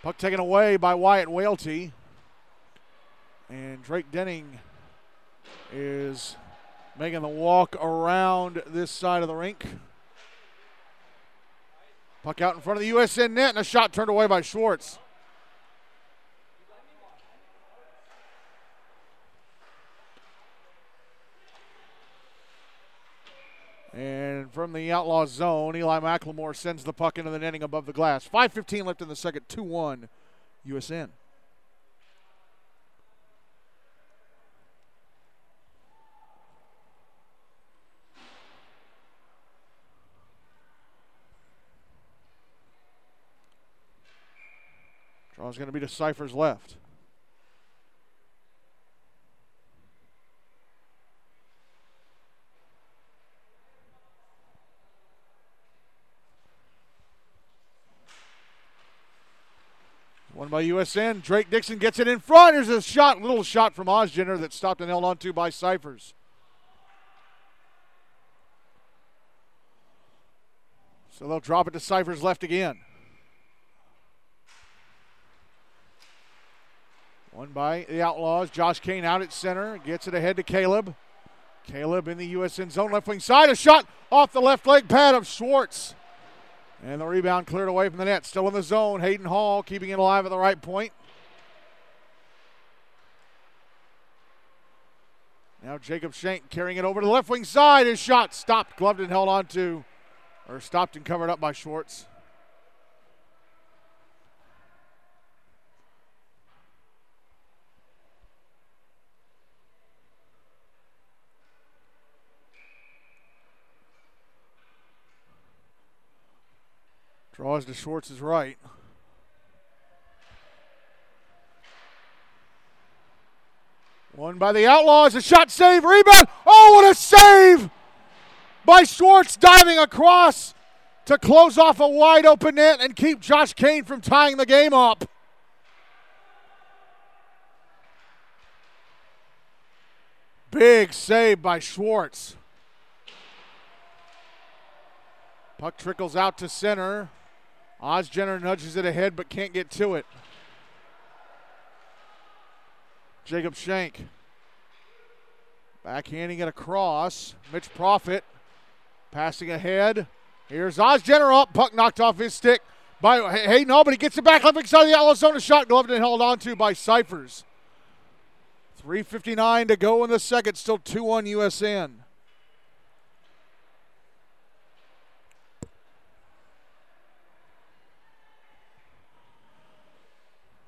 Puck taken away by Wyatt Whaley. And Drake Denning is making the walk around this side of the rink. Puck out in front of the USN net and a shot turned away by Schwartz. And from the outlaw zone, Eli McLemore sends the puck into the netting above the glass. 5.15 left in the second, 2 1 USN. Draw's going to be to Cypher's left. One by USN. Drake Dixon gets it in front. There's a shot, little shot from Ozgener that stopped and held onto by Cyphers. So they'll drop it to Cyphers left again. One by the Outlaws. Josh Kane out at center. Gets it ahead to Caleb. Caleb in the USN zone, left wing side. A shot off the left leg pad of Schwartz. And the rebound cleared away from the net. Still in the zone. Hayden Hall keeping it alive at the right point. Now Jacob Shank carrying it over to the left wing side. His shot stopped, gloved and held on to, or stopped and covered up by Schwartz. Draws to Schwartz's right. One by the Outlaws. A shot save. Rebound. Oh, what a save by Schwartz diving across to close off a wide open net and keep Josh Kane from tying the game up. Big save by Schwartz. Puck trickles out to center. Ozgener nudges it ahead but can't get to it. Jacob Shank backhanding it across. Mitch Profit passing ahead. Here's Ozgener up. Puck knocked off his stick by Hey, no, but he gets it back left side of the outlet zone. A shot gloved and held on to by Cyphers. 3.59 to go in the second. Still 2 1 USN.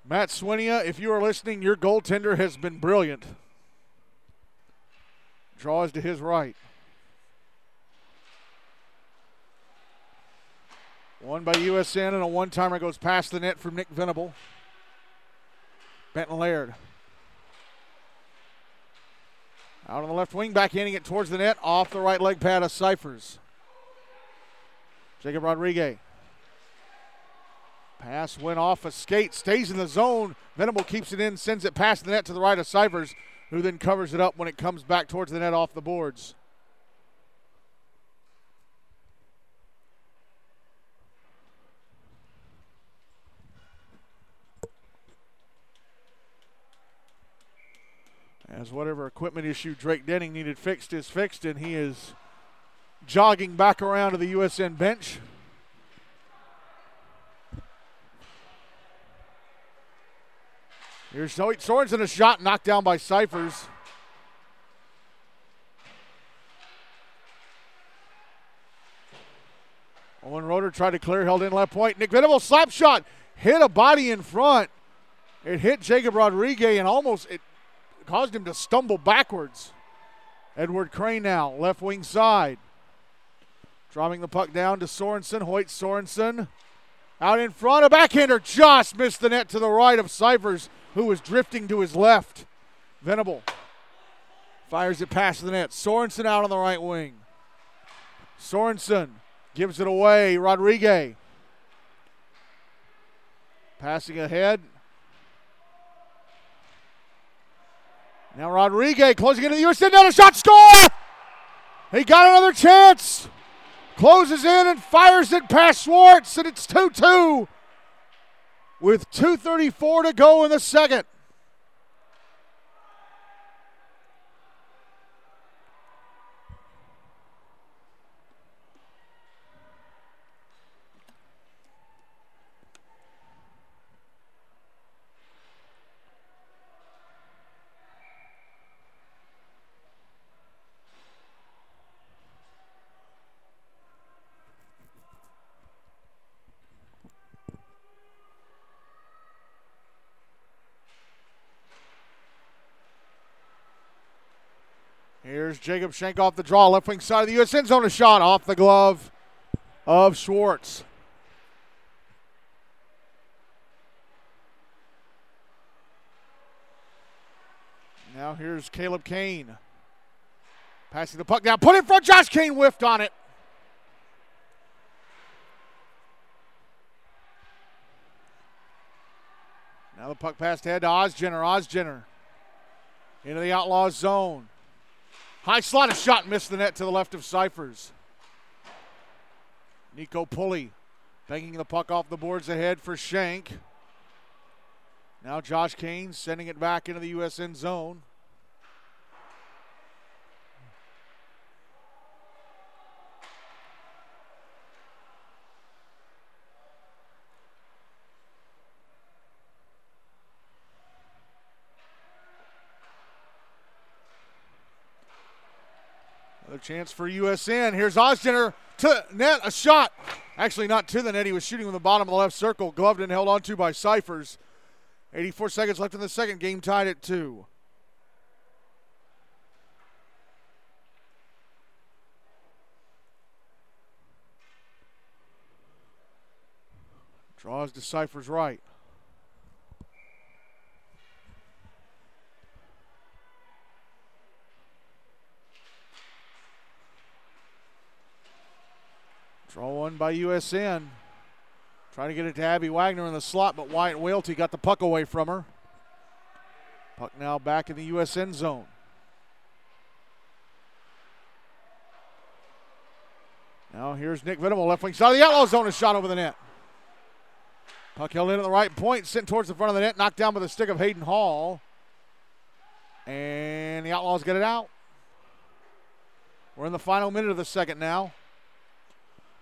Matt Swinia, if you are listening, your goaltender has been brilliant. Draws to his right. One by USN and a one timer goes past the net from Nick Venable. Benton Laird. Out on the left wing, backhanding it towards the net, off the right leg pad of Cyphers. Jacob Rodriguez. Pass went off a skate, stays in the zone. Venable keeps it in, sends it past the net to the right of Cyphers, who then covers it up when it comes back towards the net off the boards. As whatever equipment issue Drake Denning needed fixed is fixed, and he is jogging back around to the USN bench. Here's. Sorensen, a shot knocked down by Cyphers. Owen Roder tried to clear, held in left point. Nick Venable slap shot, hit a body in front. It hit Jacob Rodriguez and almost it caused him to stumble backwards. Edward Crane now, left wing side. Dropping the puck down to Sorensen. Hoyt Sorensen out in front. A backhander just missed the net to the right of Cyphers, who was drifting to his left. Venable fires it past the net. Sorensen out on the right wing. Sorensen gives it away. Rodriguez passing ahead. Now Rodriguez closing into the USN down a shot score. He got another chance. Closes in and fires it past Schwartz, and it's 2 2 with 2.34 to go in the second. Here's Jacob Shank off the draw, left wing side of the USN zone. A shot off the glove of Schwartz. Now here's Caleb Kane. Passing the puck down. Put in front. Josh Kane whiffed on it. Now the puck passed ahead to Osgener. Osgener into the Outlaws zone. High slot, a shot missed the net to the left of Cyphers. Nico Pulley banging the puck off the boards ahead for Shank. Now Josh Kane sending it back into the USN zone. Another chance for USN. Here's Ozgener to net, a shot. Actually, not to the net. He was shooting from the bottom of the left circle, gloved and held onto by Cyphers. 84 seconds left in the second. Game tied at two. Draws to Cyphers right. Draw one by USN. Trying to get it to Abby Wagner in the slot, but Wyatt Whaley got the puck away from her. Puck now back in the USN zone. Now here's Nick Venable, left wing side of the Outlaw zone, a shot over the net. Puck held in at the right point, sent towards the front of the net, knocked down by the stick of Hayden Hall. And the Outlaws get it out. We're in the final minute of the second now.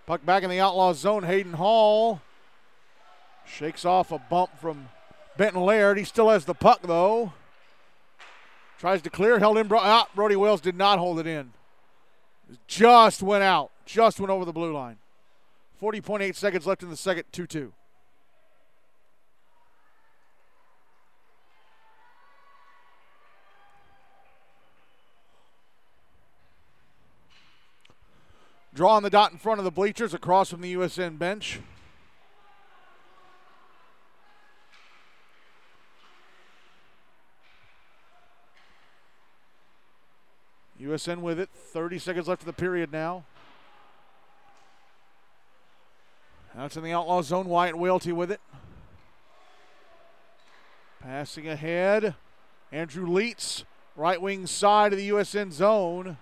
Puck back in the outlaw zone. Hayden Hall shakes off a bump from Benton Laird. He still has the puck, though. Tries to clear, held in. Ah, Brody Wells did not hold it in. Just went out. Just went over the blue line. 40.8 seconds left in the second, 2 2. Draw on the dot in front of the bleachers across from the USN bench. USN with it. 30 seconds left of the period now. Now it's in the outlaw zone. Wyatt Whaley with it. Passing ahead. Andrew Leitz, right wing side of the USN zone.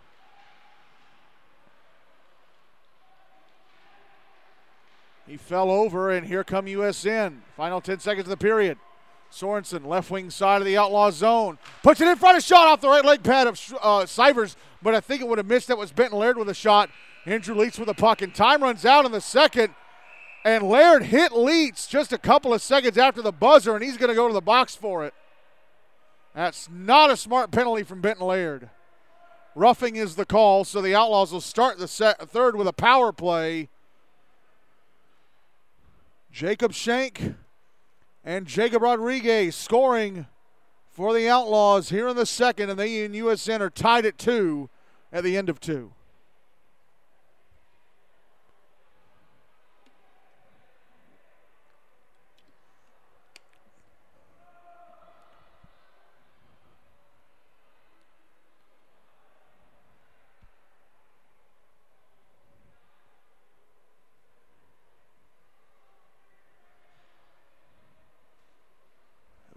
He fell over, and here come USN. Final 10 seconds of the period. Sorensen, left wing side of the outlaw zone. Puts it in front of shot off the right leg pad of uh, Cyphers, but I think it would have missed. That was Benton Laird with a shot. Andrew Leitz with a puck, and time runs out in the second. And Laird hit Leitz just a couple of seconds after the buzzer, and he's going to go to the box for it. That's not a smart penalty from Benton Laird. Roughing is the call, so the Outlaws will start the set, third with a power play. Jacob Shank and Jacob Rodriguez scoring for the Outlaws here in the second, and they in USN are tied at two at the end of two.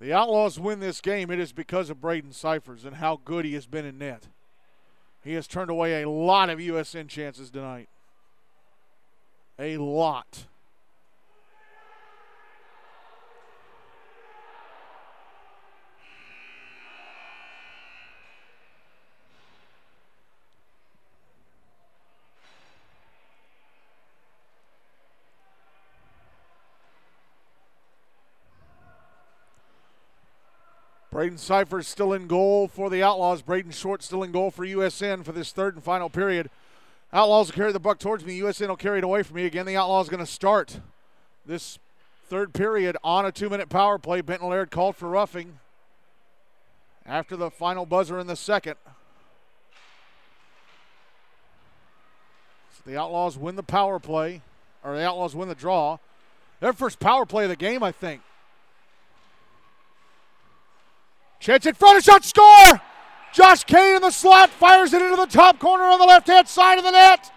The Outlaws win this game, it is because of Braden Cyphers and how good he has been in net. He has turned away a lot of USN chances tonight. A lot. Braden Cyphers still in goal for the Outlaws. Braden Short still in goal for USN for this third and final period. Outlaws will carry the buck towards me. USN will carry it away from me. Again, the Outlaws are going to start this third period on a two minute power play. Benton Laird called for roughing after the final buzzer in the second. So the Outlaws win the power play, or the Outlaws win the draw. Their first power play of the game, I think. Chance in front, a shot, score! Josh Kane in the slot fires it into the top corner on the left hand side of the net.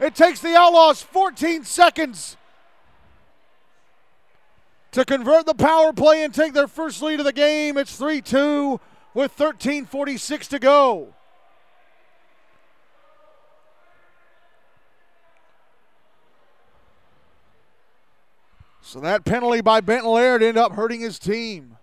It takes the Outlaws 14 seconds to convert the power play and take their first lead of the game. It's 3 2 with 13.46 to go. So that penalty by Benton Laird ended up hurting his team.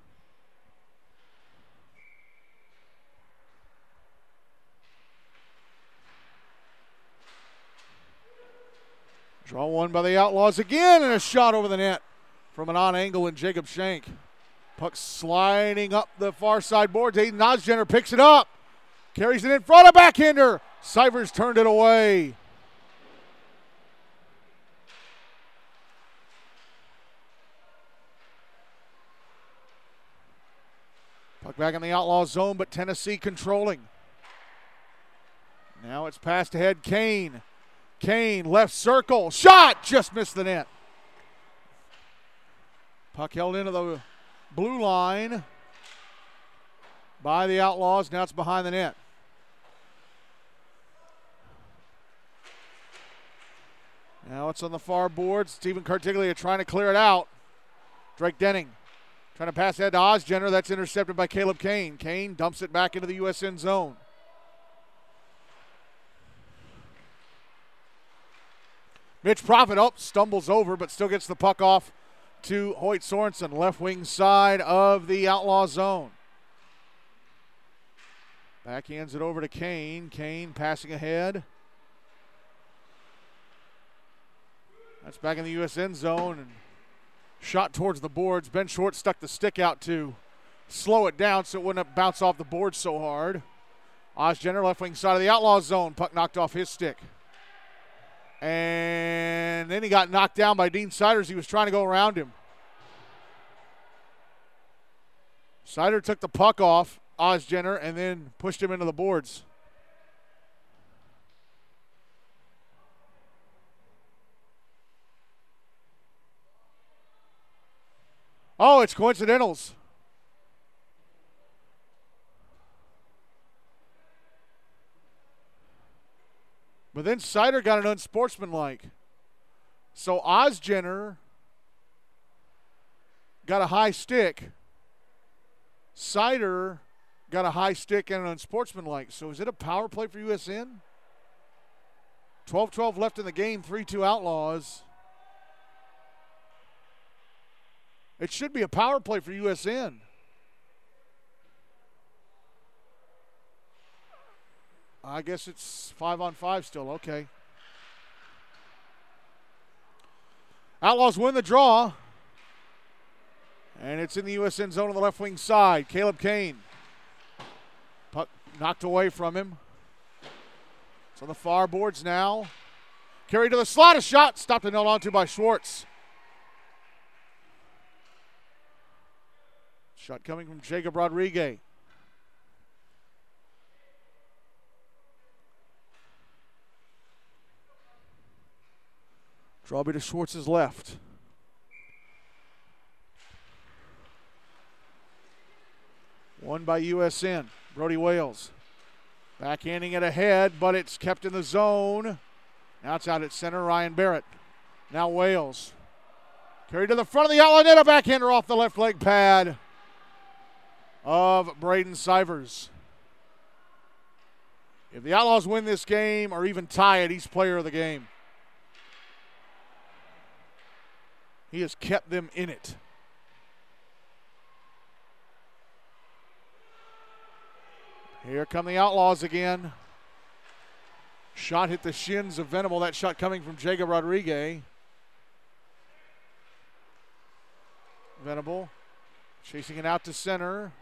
Draw won by the Outlaws again, and a shot over the net from an on angle and Jacob Shank. Puck sliding up the far side boards. Aiden Osgener picks it up, carries it in front of backhander. Cyphers turned it away. Puck back in the outlaw zone, but Tennessee controlling. Now it's passed ahead. Kane. Kane, left circle. Shot! Just missed the net. Puck held into the blue line by the Outlaws. Now it's behind the net. Now it's on the far board. Stephen Cartiglia trying to clear it out. Drake Denning Trying to pass that to Osgener. That's intercepted by Caleb Kane. Kane dumps it back into the USN zone. Mitch Profit up, oh, stumbles over, but still gets the puck off to Hoyt Sorensen, left wing side of the outlaw zone. Backhands it over to Kane. Kane passing ahead. That's back in the USN zone. And Shot towards the boards. Ben Short stuck the stick out to slow it down so it wouldn't bounce off the board so hard. Osgener, left wing side of the outlaw zone. Puck knocked off his stick. And then he got knocked down by Dean Siders. He was trying to go around him. Sider took the puck off Osgener and then pushed him into the boards. Oh, it's coincidentals. But then Sider got an unsportsmanlike. So Osgener got a high stick. Sider got a high stick and an unsportsmanlike. So is it a power play for USN? 12 12 left in the game, 3 2 Outlaws. It should be a power play for USN. I guess it's five on five still. Okay. Outlaws win the draw. And it's in the USN zone on the left wing side. Caleb Kane. Puck knocked away from him. It's on the far boards now. Carried to the slot. A shot stopped and held onto by Schwartz. Shot coming from Jacob Rodriguez. Drawby to Schwartz's left. Won by USN. Brody Wales. Backhanding it ahead, but it's kept in the zone. Now it's out at center, Ryan Barrett. Now Wales. Carried to the front of the outlet net, a backhander off the left leg pad of Braden Cyphers. If the Outlaws win this game or even tie it, he's player of the game. He has kept them in it. Here come the Outlaws again. Shot hit the shins of Venable. That shot coming from Jacob Rodriguez. Venable chasing it out to center.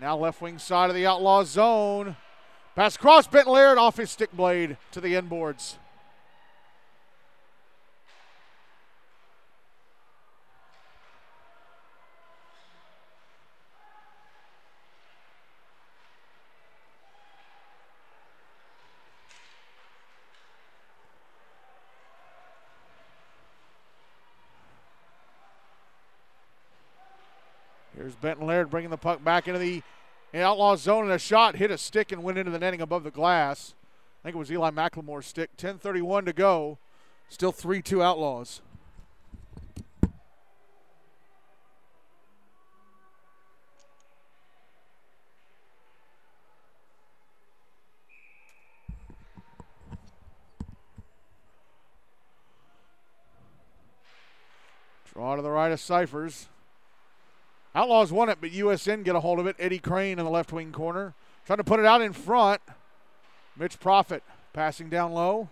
Now left wing side of the outlaw zone. Pass across Benton Laird off his stick blade to the end Here's Benton Laird bringing the puck back into the outlaw zone and a shot hit a stick and went into the netting above the glass. I think it was Eli McLemore's stick. 10:31 to go. Still 3-2 Outlaws. Draw to the right of Cyphers. Outlaws won it, but USN get a hold of it. Eddie Crane in the left wing corner. Trying to put it out in front. Mitch Profit passing down low.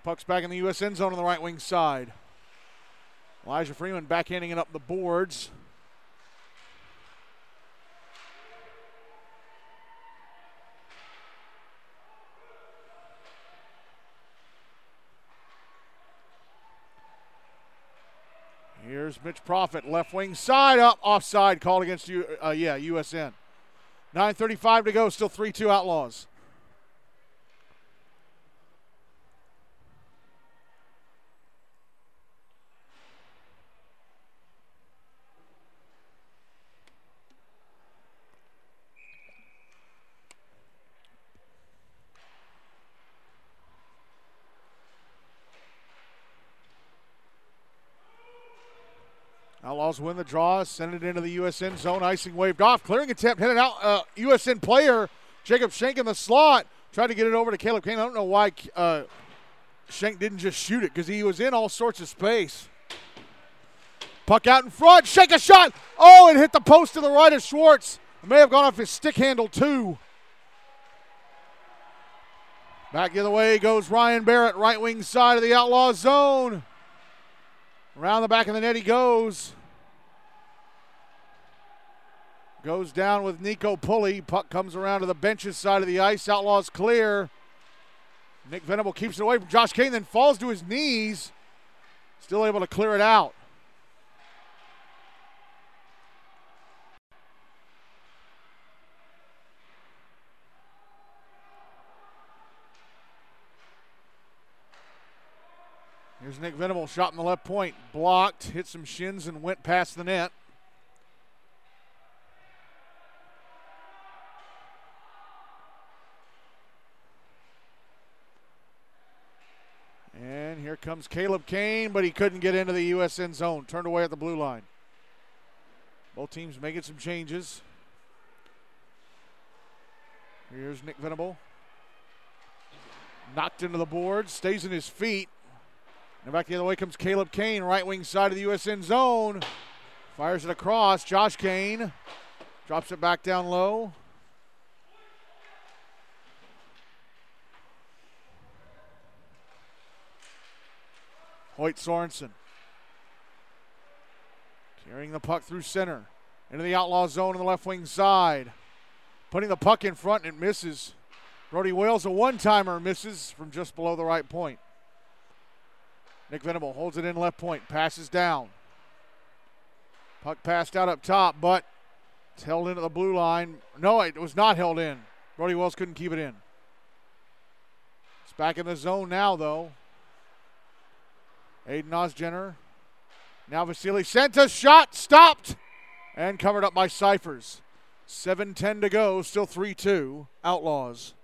Puck's back in the U.S. end zone on the right wing side. Elijah Freeman backhanding it up the boards. Here's Mitch Profit, left wing side up, offside called against you. Uh, yeah, USN. 9:35 to go, still 3-2 Outlaws. Outlaws win the draw, send it into the USN zone. Icing waved off. Clearing attempt, hit it out. Uh, USN player, Jacob Shank in the slot. Tried to get it over to Caleb Kane. I don't know why uh, Shank didn't just shoot it because he was in all sorts of space. Puck out in front. Shank a shot. Oh, it hit the post to the right of Schwartz. It may have gone off his stick handle, too. Back the other way goes Ryan Barrett, right wing side of the outlaw zone. Around the back of the net he goes. Goes down with Nico Pulley. Puck comes around to the benches side of the ice. Outlaws clear. Nick Venable keeps it away from Josh Kane, then falls to his knees. Still able to clear it out. Here's Nick Venable, shot in the left point, blocked, hit some shins, and went past the net. And here comes Caleb Kane, but he couldn't get into the USN zone. Turned away at the blue line. Both teams making some changes. Here's Nick Venable. Knocked into the board, stays in his feet. And back the other way comes Caleb Kane, right wing side of the USN zone. Fires it across. Josh Kane drops it back down low. Hoyt Sorensen. Carrying the puck through center. Into the outlaw zone on the left wing side. Putting the puck in front and it misses. Brody Wales, a one timer, misses from just below the right point. Nick Venable holds it in left point, passes down. Puck passed out up top, but it's held into the blue line. No, it was not held in. Brody Wells couldn't keep it in. It's back in the zone now, though. Aiden Osgener. Now Vasily Santos shot stopped and covered up by Cyphers. 7-10 to go, still 3-2. Outlaws.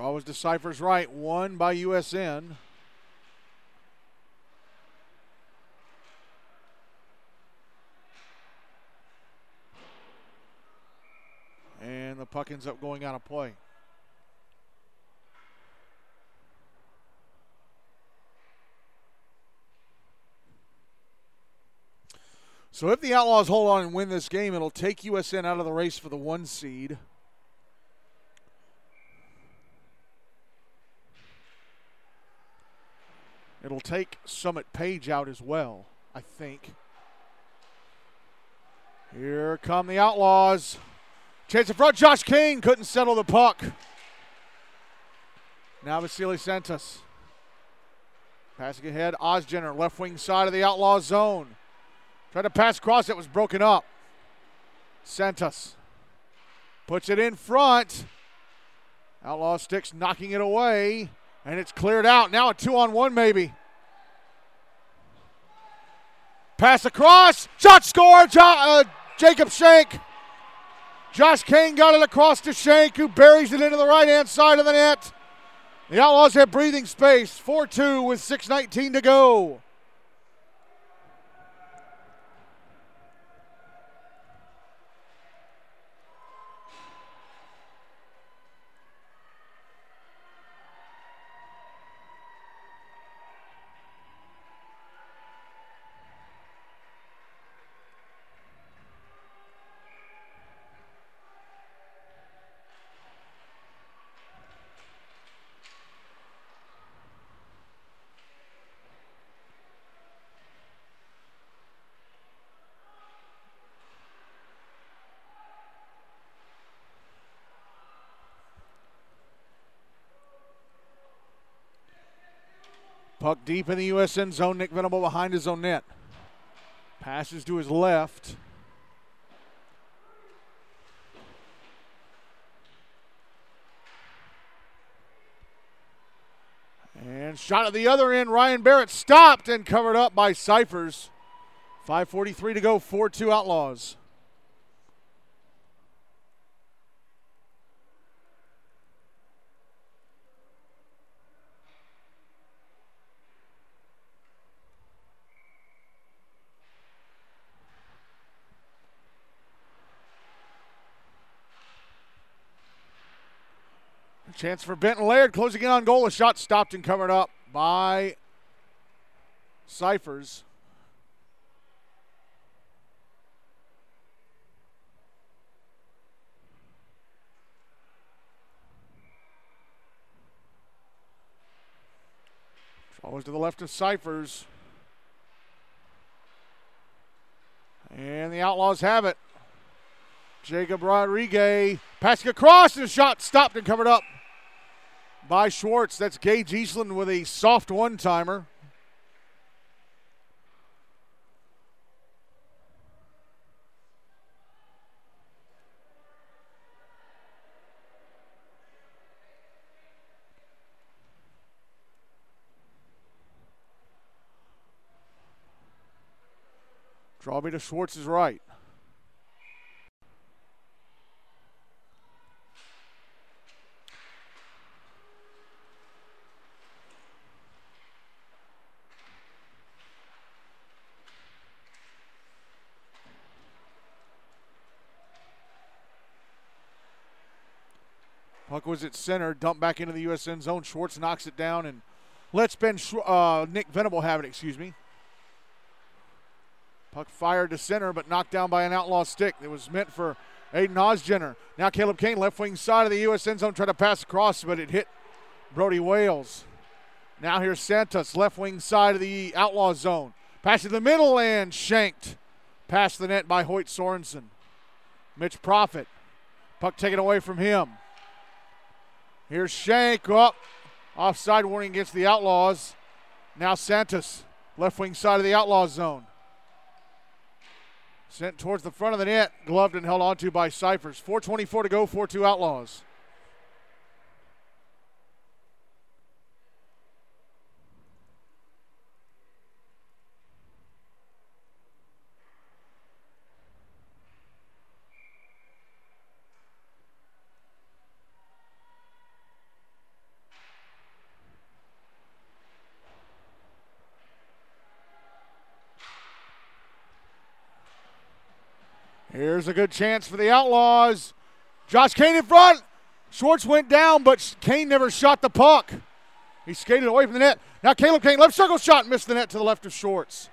Draw was to Cypher's right, won by USN. And the puck ends up going out of play. So if the Outlaws hold on and win this game, it'll take USN out of the race for the one seed. It'll take Summit Page out as well, I think. Here come the Outlaws. Chase in front. Josh King couldn't settle the puck. Now Vasily Santos. Passing ahead. Ozgener, left wing side of the Outlaws zone. Tried to pass across. It was broken up. Santos puts it in front. Outlaw sticks knocking it away. And it's cleared out. Now a two on one, maybe. Pass across. Shot score. Jo- uh, Jacob Shank. Josh Kane got it across to Shank, who buries it into the right hand side of the net. The Outlaws have breathing space. 4 2 with 6.19 to go. Puck deep in the USN zone. Nick Venable behind his own net. Passes to his left. And shot at the other end. Ryan Barrett stopped and covered up by Cyphers. 5.43 to go, 4 2 Outlaws. Chance for Benton Laird closing in on goal. A shot stopped and covered up by Cyphers. Always to the left of Cyphers. And the Outlaws have it. Jacob Rodriguez passing across and a shot stopped and covered up by Schwartz. That's Gage Eastland with a soft one timer. Draw me to Schwartz's right. Puck was at center, dumped back into the USN zone. Schwartz knocks it down and lets Ben Sh- uh, Nick Venable have it. Excuse me. Puck fired to center, but knocked down by an outlaw stick. It was meant for Aiden Ozgener. Now Caleb Kane, left wing side of the USN zone, trying to pass across, but it hit Brody Wales. Now here's Santos, left wing side of the outlaw zone. Pass in the middle and shanked. Past the net by Hoyt Sorensen. Mitch Profit. Puck taken away from him. Here's Shank up. Offside warning against the Outlaws. Now Santos, left wing side of the Outlaws zone. Sent towards the front of the net, gloved and held onto by Cyphers. 4.24 to go, 4 2 Outlaws. Here's a good chance for the Outlaws. Josh Kane in front. Schwartz went down, but Kane never shot the puck. He skated away from the net. Now Caleb Kane, left circle shot, missed the net to the left of Schwartz.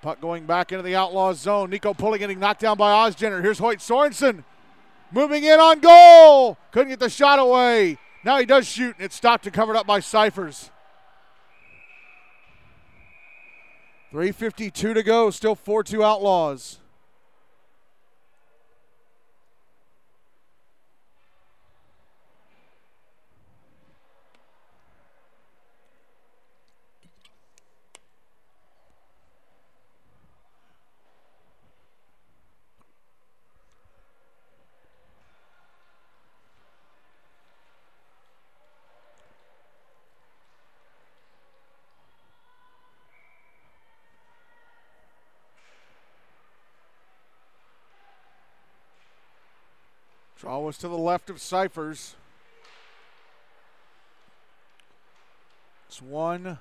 Puck going back into the Outlaws zone. Nico Pulley getting knocked down by Ozgener. Here's Hoyt Sorensen moving in on goal. Couldn't get the shot away. Now he does shoot, and it's stopped and covered up by Cyphers. 3.52 to go, still 4 2 Outlaws. Draw was to the left of Cyphers. It's won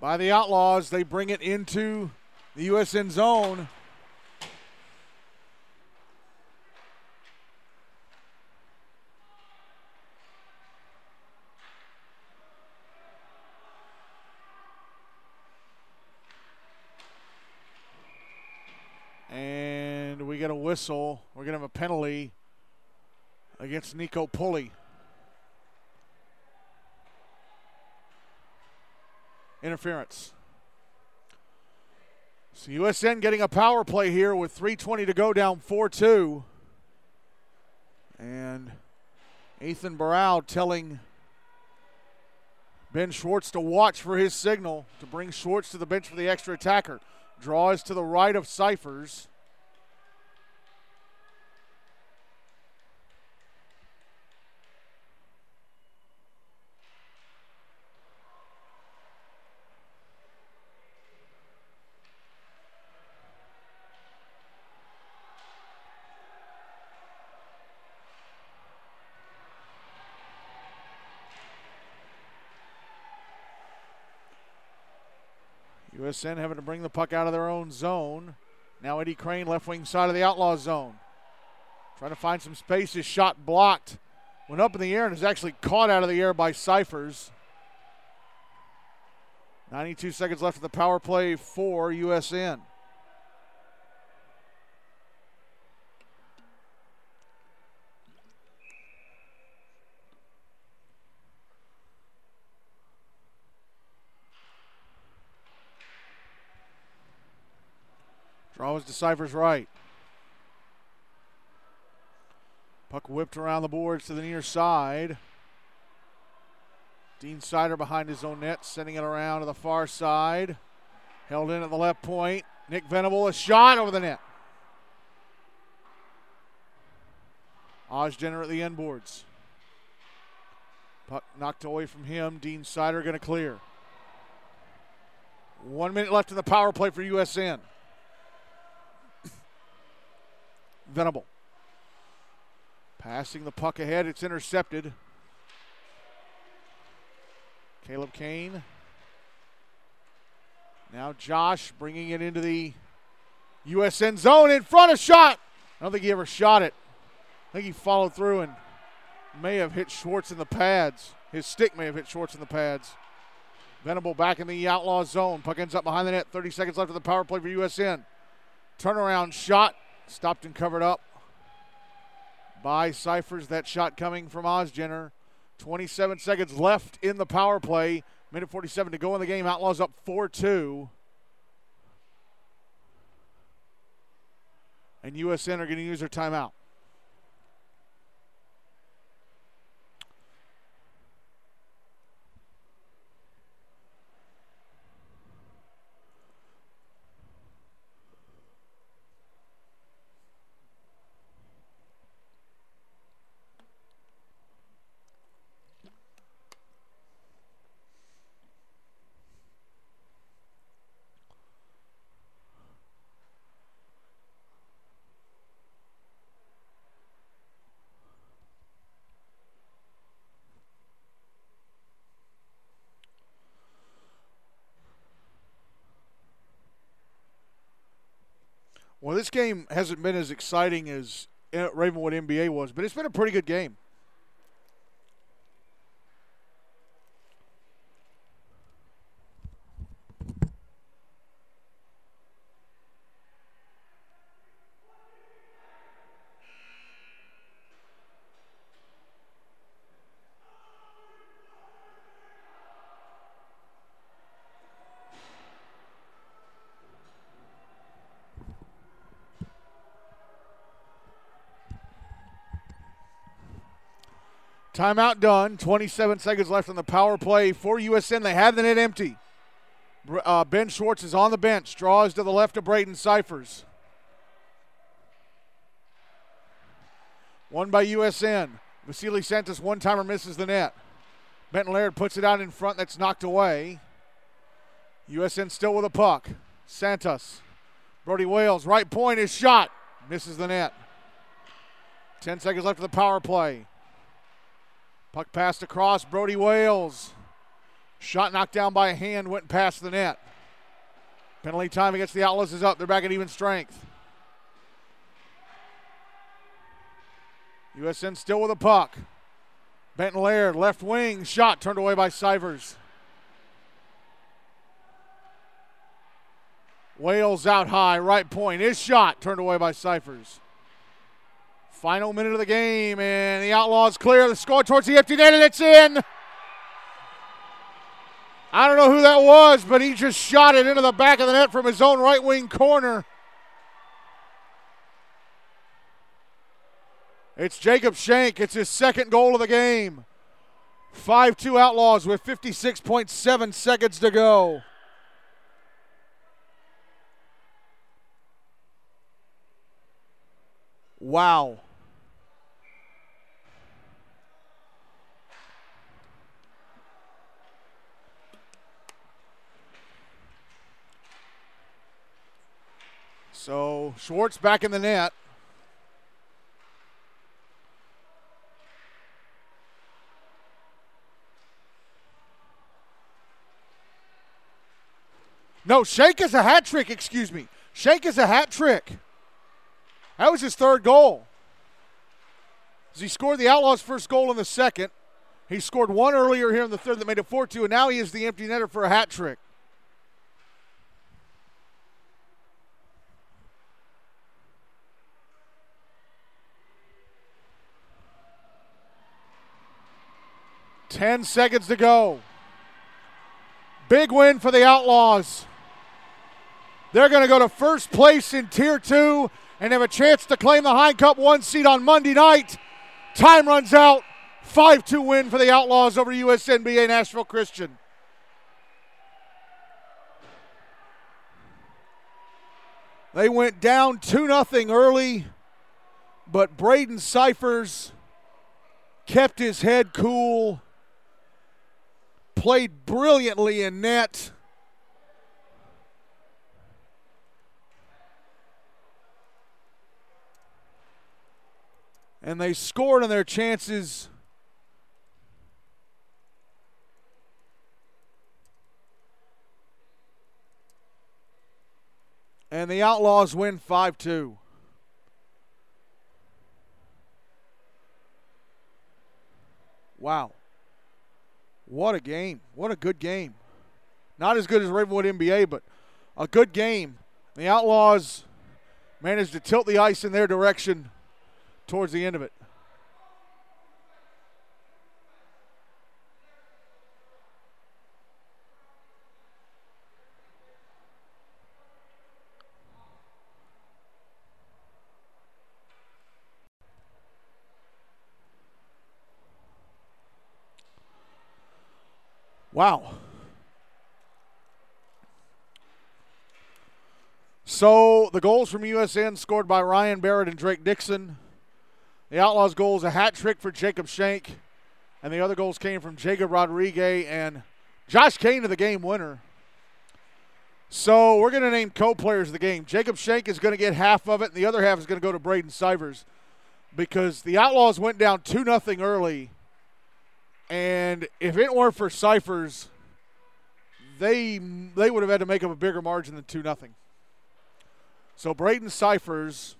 by the Outlaws. They bring it into the USN zone. Whistle. We're going to have a penalty against Nico Pulley. Interference. So USN getting a power play here with 3.20 to go down 4 2. And Ethan Barrow telling Ben Schwartz to watch for his signal to bring Schwartz to the bench for the extra attacker. Draws to the right of Cyphers. USN having to bring the puck out of their own zone. Now Eddie Crane, left wing side of the outlaw zone. Trying to find some space. His shot blocked. Went up in the air and is actually caught out of the air by Cyphers. 92 seconds left of the power play for USN. Draws to Cyphers right. Puck whipped around the boards to the near side. Dean Sider behind his own net, sending it around to the far side. Held in at the left point. Nick Venable, a shot over the net. Ozgener at the end boards. Puck knocked away from him. Dean Sider going to clear. One minute left in the power play for USN. Venable. Passing the puck ahead, it's intercepted. Caleb Kane. Now Josh bringing it into the USN zone in front of shot. I don't think he ever shot it. I think he followed through and may have hit Schwartz in the pads. His stick may have hit Schwartz in the pads. Venable back in the outlaw zone. Puck ends up behind the net. 30 seconds left of the power play for USN. Turnaround shot Stopped and covered up by Cyphers. That shot coming from Ozgener. 27 seconds left in the power play. Minute 47 to go in the game. Outlaws up 4 2. And USN are going to use their timeout. Well, this game hasn't been as exciting as eh, Ravenwood MBA was, but it's been a pretty good game. Timeout done. 27 seconds left on the power play for USN. They have the net empty. Uh, ben Schwartz is on the bench. Draws to the left of Braden Cyphers. Won by USN. Vasily Santos one timer misses the net. Benton Laird puts it out in front. That's knocked away. USN still with a puck. Santos. Brody Wales, right point is shot. Misses the net. 10 seconds left of the power play. Puck passed across. Brody Wales. Shot knocked down by a hand, went past the net. Penalty time against the Outlaws is up. They're back at even strength. USN still with a puck. Benton Laird, left wing, shot turned away by Cyphers. Wales out high, right point. His shot turned away by Cyphers. Final minute of the game, and the Outlaws clear the score towards the empty net, and it's in. I don't know who that was, but he just shot it into the back of the net from his own right wing corner. It's Jacob Shank. It's his second goal of the game. 5 2 Outlaws with 56.7 seconds to go. Wow. So Schwartz back in the net. No, Shank is a hat trick, excuse me. Shank is a hat trick. That was his third goal. As he scored the Outlaws' first goal in the second. He scored one earlier here in the third that made it 4 2, and now he is the empty netter for a hat trick. Ten seconds to go. Big win for the Outlaws. They're going to go to first place in Tier 2 and have a chance to claim the Hein Cup 1 seed on Monday night. Time runs out. 5 2 win for the Outlaws over USNBA Nashville Christian. They went down 2 0 early, but Braden Cyphers kept his head cool, played brilliantly in net and they scored on their chances. And the Outlaws win 5 2. Wow. What a game. What a good game. Not as good as Ravenwood MBA, but a good game. The Outlaws managed to tilt the ice in their direction towards the end of it. Wow. So the goals from USN scored by Ryan Barrett and Drake Dixon. The Outlaws' goal is a hat trick for Jacob Shank, and the other goals came from Jacob Rodriguez and Josh Kane to the game winner. So we're going to name co-players of the game. Jacob Shank is going to get half of it, and the other half is going to go to Braden Cyphers because the Outlaws went down 2 nothing early. And if it weren't for Cyphers, they they would have had to make up a bigger margin than 2 nothing. So Braden Cyphers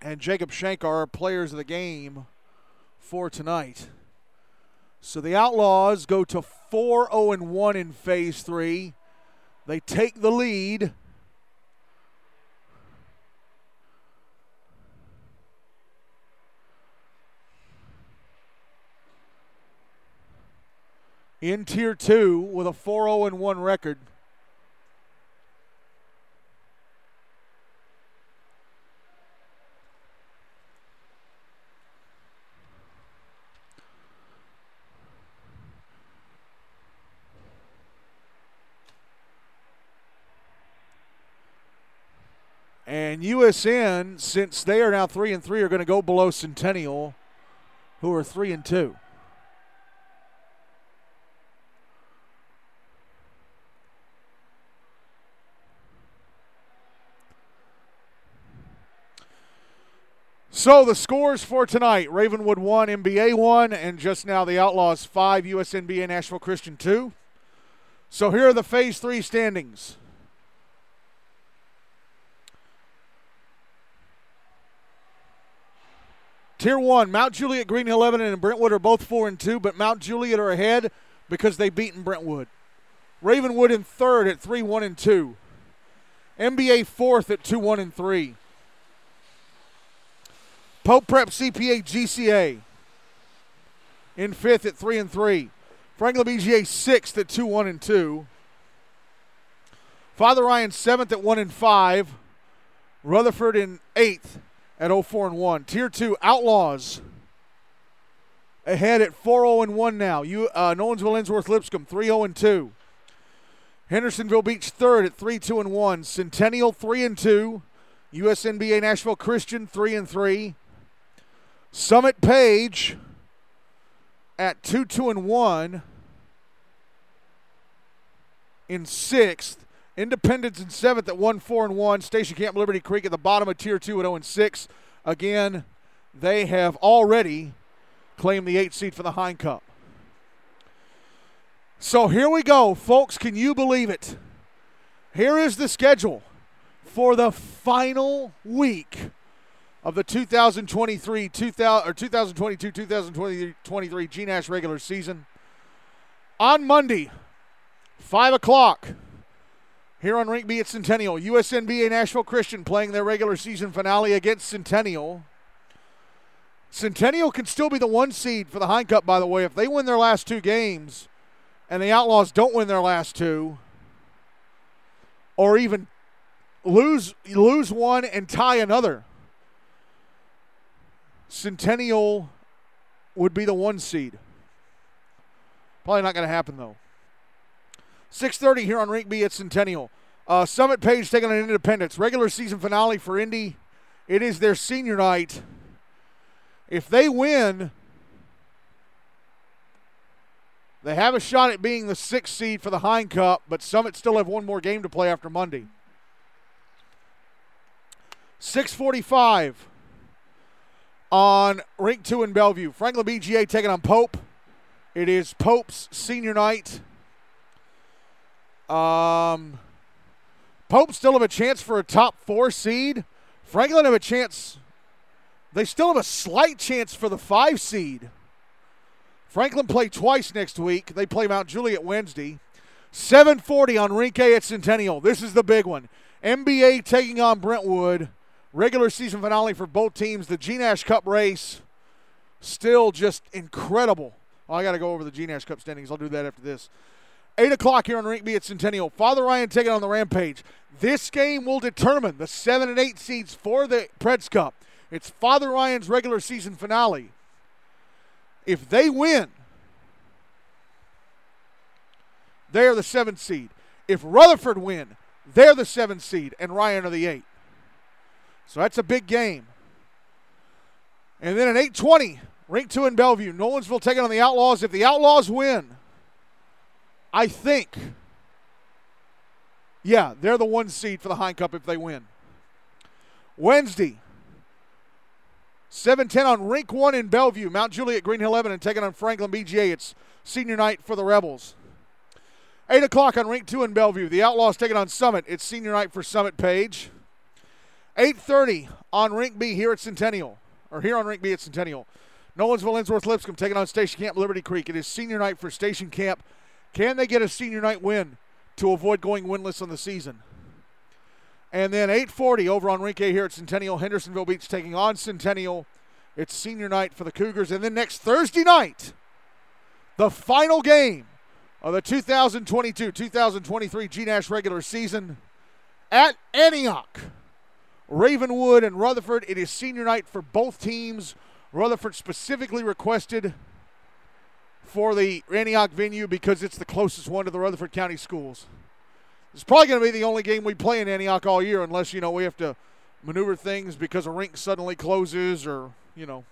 and Jacob Shank are players of the game for tonight. So the Outlaws go to 4 0 1 in phase three. They take the lead. in Tier 2 with a 4 0 1 record. And USN, since they are now three and three, are going to go below Centennial, who are three and two. So the scores for tonight: Ravenwood one, MBA one, and just now the Outlaws five, USNBA Nashville Christian two. So here are the Phase three standings. Tier one: Mount Juliet, Green Hill, Lebanon, and Brentwood are both four and two, but Mount Juliet are ahead because they've beaten Brentwood. Ravenwood in third at three one and two. MBA fourth at two one and three. Pope Prep CPA GCA in fifth at three and three. Franklin BGA sixth at two one and two. Father Ryan seventh at one and five. Rutherford in eighth at 04 and 1. Tier 2 Outlaws ahead at 4 0 and 1 now. You uh, Nolensville Ensworth Lipscomb 3 0 and 2. Hendersonville Beech third at 3 2 and 1. Centennial 3 and 2. USNBA Nashville Christian 3 and 3. Summit Page at 2 2 and 1 in sixth. Independence in seventh at 1 4 and 1. Station Camp Liberty Creek at the bottom of Tier 2 at 0 and 6. Again, they have already claimed the eighth seed for the Hein Cup. So here we go, folks. Can you believe it? Here is the schedule for the final week of the 2023 2000, or 2022 2023 G Nash regular season. On Monday, 5 o'clock, here on Rink B at Centennial. USNBA Nashville Christian playing their regular season finale against Centennial. Centennial can still be the one seed for the Hein Cup, by the way. If they win their last two games and the Outlaws don't win their last two, or even lose lose one and tie another, Centennial would be the one seed. Probably not going to happen though. 6.30 here on Rink B at Centennial. Uh, Summit Page taking on Independence. Regular season finale for Indy. It is their senior night. If they win, they have a shot at being the sixth seed for the Hein Cup, but Summit still have one more game to play after Monday. 645 on Rink 2 in Bellevue. Franklin BGA taking on Pope. It is Pope's senior night. Um, Pope still have a chance for a top four seed. Franklin have a chance. They still have a slight chance for the five seed. Franklin play twice next week. They play Mount Juliet Wednesday. 740 on Rink A at Centennial. This is the big one. MBA taking on Brentwood. Regular season finale for both teams. The G Nash Cup race still just incredible. Oh, I got to go over the G Nash Cup standings. I'll do that after this. 8 o'clock here on Rink B at Centennial. Father Ryan taking on the Rampage. This game will determine the 7 and 8 seeds for the Preds Cup. It's Father Ryan's regular season finale. If they win, they are the 7th seed. If Rutherford win, they're the 7th seed, and Ryan are the 8. So that's a big game. And then at 820, Rink 2 in Bellevue. Nolensville taking on the Outlaws. If the Outlaws win, I think, yeah, they're the one seed for the Hein Cup if they win. Wednesday, 7-10 on Rink 1 in Bellevue. Mount Juliet, Green Hill Lebanon taking on Franklin BGA. It's senior night for the Rebels. 8 o'clock on Rink 2 in Bellevue. The Outlaws taking on Summit. It's senior night for Summit Page. 8.30 on Rink B here at Centennial. Or here on Rink B at Centennial. Nolensville, Ensworth, Lipscomb taking on Station Camp Liberty Creek. It is senior night for Station Camp can they get a senior night win to avoid going winless on the season? And then 8:40 over on Rink A here at Centennial, Hendersonville Beech taking on Centennial. It's senior night for the Cougars, and then next Thursday night, the final game of the 2022-2023 GNASH regular season at Antioch. Ravenwood and Rutherford. It is senior night for both teams. Rutherford specifically requested for the Antioch venue because it's the closest one to the Rutherford County schools. It's probably going to be the only game we play in Antioch all year, unless you know we have to maneuver things because a rink suddenly closes or, you know.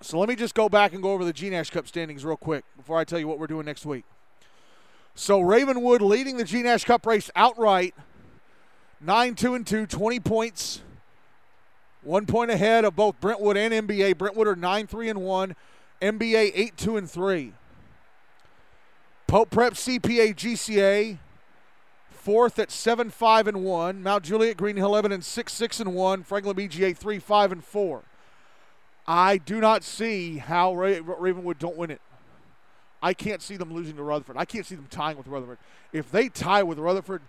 So let me just go back and go over the GNASH Cup standings real quick before I tell you what we're doing next week. So Ravenwood leading the GNASH Cup race outright, 9 2 and 2, 20 points. One point ahead of both Brentwood and MBA. Brentwood are 9 3 and 1, MBA 8 2 and 3. Pope Prep CPA GCA fourth at 7 5 and 1. Mount Juliet Green Hill and 6 6 and 1. Franklin BGA 3 5 and 4. I do not see how Ravenwood don't win it. I can't see them losing to Rutherford. I can't see them tying with Rutherford. If they tie with Rutherford,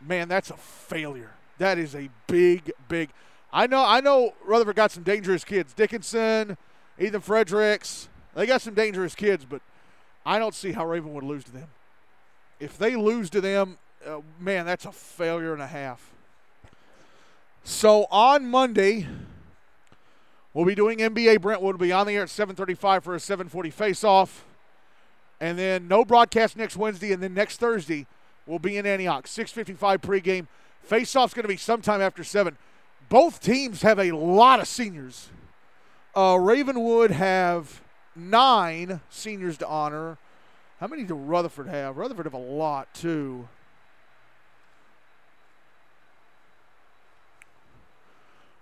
man, that's a failure. That is a big, big. I know. I know. Rutherford got some dangerous kids. Dickinson, Ethan Fredericks. They got some dangerous kids, but I don't see how Ravenwood lose to them. If they lose to them, uh, man, that's a failure and a half. So on Monday, we'll be doing MBA Brentwood. We'll be on the air at 7:35 for a 7:40 face-off, and then no broadcast next Wednesday, and then next Thursday we'll be in Antioch 6:55 pregame. Face-off's going to be sometime after seven. Both teams have a lot of seniors. Uh, Ravenwood have nine seniors to honor. How many do Rutherford have? Rutherford have a lot too.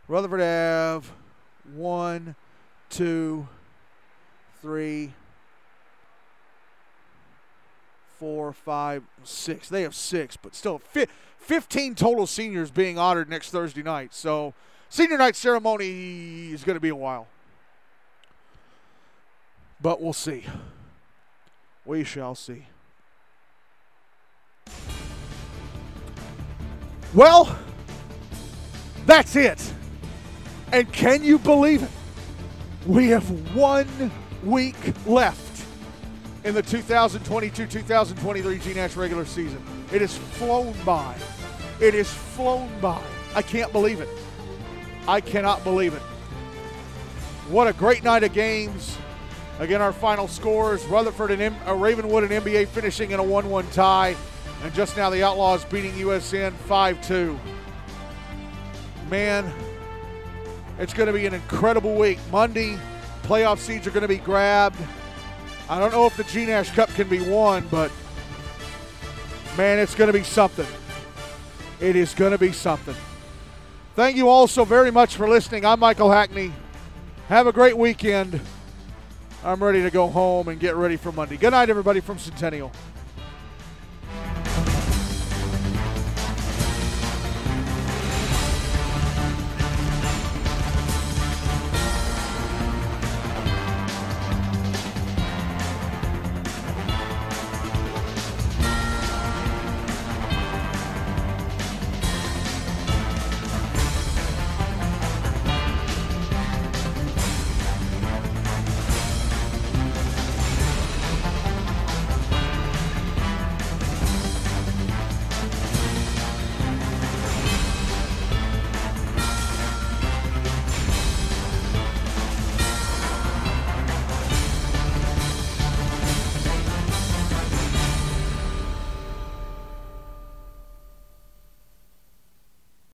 Rutherford have one, two, three, four, five, six. They have six, but still 15 total seniors being honored next Thursday night. So, senior night ceremony is going to be a while. But we'll see. We shall see. Well, that's it. And can you believe it? We have one week left in the 2022 2023 GNASH regular season. It has flown by. It has flown by. I can't believe it. I cannot believe it. What a great night of games. Again, our final scores Rutherford and M- uh, Ravenwood and MBA finishing in a 1 1 tie. And just now the Outlaws beating USN 5 2. Man, it's going to be an incredible week. Monday, playoff seeds are going to be grabbed. I don't know if the GNASH Cup can be won, but man, it's going to be something. It is going to be something. Thank you all so very much for listening. I'm Michael Hackney. Have a great weekend. I'm ready to go home and get ready for Monday. Good night, everybody from Centennial.